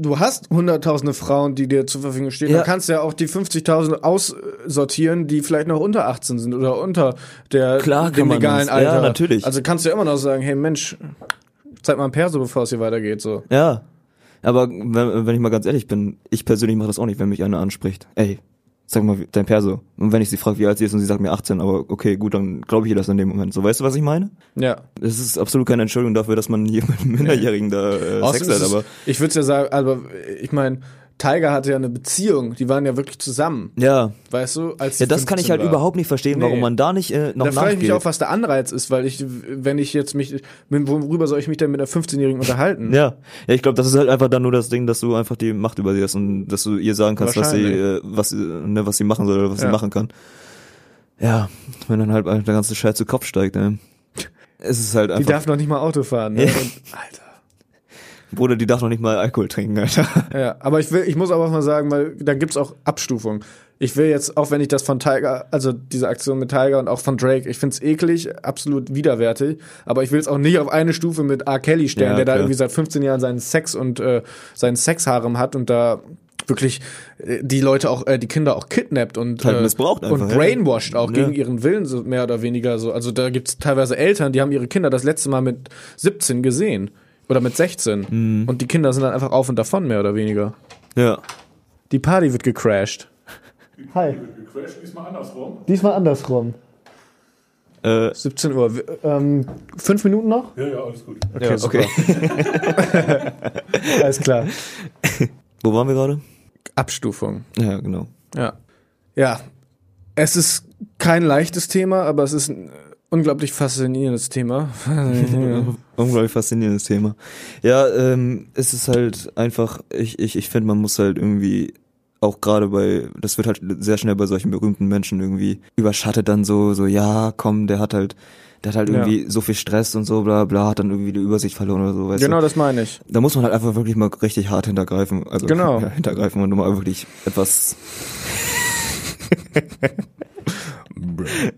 du hast hunderttausende Frauen, die dir zur Verfügung stehen. Ja. Dann kannst du ja auch die 50.000 aussortieren, die vielleicht noch unter 18 sind oder unter der, Klar dem legalen das. Ja, Alter. natürlich. Also kannst du ja immer noch sagen, hey Mensch, zeig mal ein Perso, bevor es hier weitergeht, so. Ja. Aber wenn, wenn ich mal ganz ehrlich bin, ich persönlich mache das auch nicht, wenn mich einer anspricht. Ey, sag mal dein Perso. Und wenn ich sie frage, wie alt sie ist und sie sagt mir 18, aber okay, gut, dann glaube ich ihr das in dem Moment. So, weißt du, was ich meine? Ja. Es ist absolut keine Entschuldigung dafür, dass man hier mit einem Minderjährigen da äh, Sex hat, aber ich würde ja sagen, aber ich meine, Tiger hatte ja eine Beziehung, die waren ja wirklich zusammen, ja. weißt du? Als Ja, das kann ich 15 halt war. überhaupt nicht verstehen, Nee. warum man da nicht äh, noch Da frage ich mich auch, was der Anreiz ist, weil ich, wenn ich jetzt mich, worüber soll ich mich denn mit einer 15-Jährigen unterhalten? Ja, ja, ich glaube, das ist halt einfach dann nur das Ding, dass du einfach die Macht über sie hast und dass du ihr sagen kannst, was sie, äh, was, ne, was sie machen soll oder was Ja. sie machen kann. Ja, wenn dann halt der ganze Scheiß zu Kopf steigt, ne? Es ist halt Die einfach, darf noch nicht mal Auto fahren. Ne? Ja. Und, Alter. Bruder, die darf noch nicht mal Alkohol trinken, Alter. Ja, aber ich will, ich muss aber auch mal sagen, weil da gibt's auch Abstufungen. Ich will jetzt, auch wenn ich das von Tiger, also diese Aktion mit Tiger und auch von Drake, ich find's eklig, absolut widerwärtig, aber ich will es auch nicht auf eine Stufe mit R. Kelly stellen, Ja, der da irgendwie seit 15 Jahren seinen Sex und äh, seinen Sexharem hat und da wirklich äh, die Leute auch, äh, die Kinder auch kidnappt und, Halt äh, missbraucht einfach, und ja. brainwashed auch Ja. gegen ihren Willen, so mehr oder weniger so. Also da gibt's teilweise Eltern, die haben ihre Kinder das letzte Mal mit 17 gesehen. Oder mit 16. Mhm. Und die Kinder sind dann einfach auf und davon, mehr oder weniger. Ja. Die Party wird gecrashed. Hi. Gequetscht, diesmal andersrum. Diesmal andersrum. Äh, 17 Uhr. W- Ähm, fünf Minuten noch? Ja, ja, alles gut. Okay, ja, super. okay. Alles klar. Wo waren wir gerade? Abstufung. Ja, genau. Ja. Ja. Es ist kein leichtes Thema, aber es ist ein unglaublich faszinierendes Thema. Unglaublich faszinierendes Thema. Ja, ähm, es ist halt einfach, ich, ich, ich finde, man muss halt irgendwie auch gerade bei, das wird halt sehr schnell bei solchen berühmten Menschen irgendwie überschattet dann so, so, ja, komm, der hat halt, der hat halt Ja. irgendwie so viel Stress und so, bla, bla, hat dann irgendwie die Übersicht verloren oder so, weißt genau du. das meine ich. Da muss man halt einfach wirklich mal richtig hart hintergreifen, also, Genau. ja, hintergreifen und mal wirklich etwas,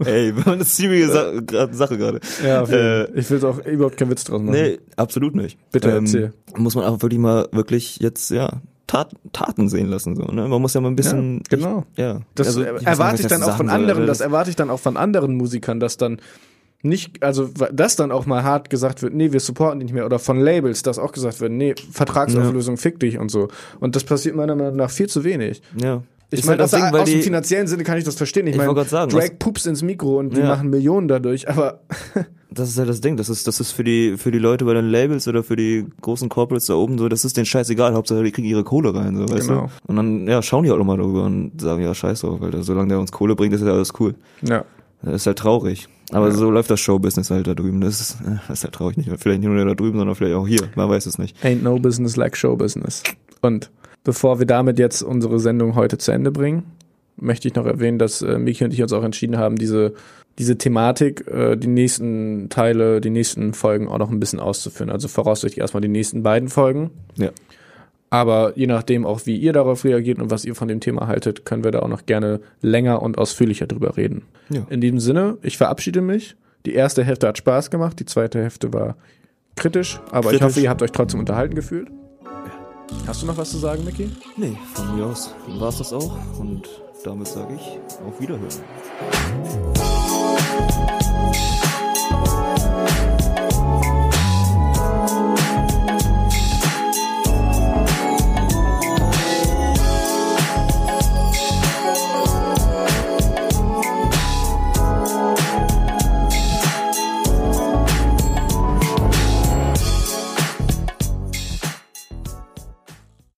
ey, war eine serious Sa grad- Sache gerade. Ja, Äh, ich will auch überhaupt keinen Witz draus machen. Nee, absolut nicht. Bitte erzähl. Muss man auch wirklich mal wirklich jetzt, ja, Tat, Taten sehen lassen, so, ne? Man muss ja mal ein bisschen. Ja, genau. Ja. Das Also, äh, erwarte ich nicht, dann was auch von sagen soll, anderen, aber das erwarte ich dann auch von anderen Musikern, dass dann nicht, also dass dann auch mal hart gesagt wird, nee, wir supporten dich nicht mehr. Oder von Labels, dass auch gesagt wird, nee, Vertragsauflösung, fick dich und so. Und das passiert meiner Meinung nach viel zu wenig. Ja. Ich Ist meine, halt aus, Ding, aus dem finanziellen Sinne kann ich das verstehen. Ich, Ich meine, sagen, Drake pupst ins Mikro und die Ja. machen Millionen dadurch, aber Das ist ja das Ding. Das ist, das ist für die, für die Leute bei den Labels oder für die großen Corporates da oben so, das ist denen scheißegal. Hauptsache, die kriegen ihre Kohle rein, so, weißt Genau. du? Und dann, ja, schauen die auch nochmal darüber und sagen, ja, scheiß drauf, weil der, solange der uns Kohle bringt, ist ja alles cool. ja. Das ist halt traurig. Aber so läuft das Showbusiness halt da drüben. Das ist, äh, das ist halt traurig. Nicht vielleicht nicht nur da drüben, sondern vielleicht auch hier. Man weiß es nicht. Ain't no business like show business. Und bevor wir damit jetzt unsere Sendung heute zu Ende bringen, möchte ich noch erwähnen, dass äh, Miki und ich uns auch entschieden haben, diese, diese Thematik, äh, die nächsten Teile, die nächsten Folgen auch noch ein bisschen auszuführen. Also voraussichtlich erstmal die nächsten beiden Folgen. Ja. Aber je nachdem auch, wie ihr darauf reagiert und was ihr von dem Thema haltet, können wir da auch noch gerne länger und ausführlicher drüber reden. Ja. In diesem Sinne, ich verabschiede mich. Die erste Hälfte hat Spaß gemacht, die zweite Hälfte war kritisch, aber ich Kritisch. hoffe, ihr habt euch trotzdem unterhalten gefühlt. Hast du noch was zu sagen, Micky? Nee, von mir aus war's das auch. Und damit sage ich auf Wiederhören.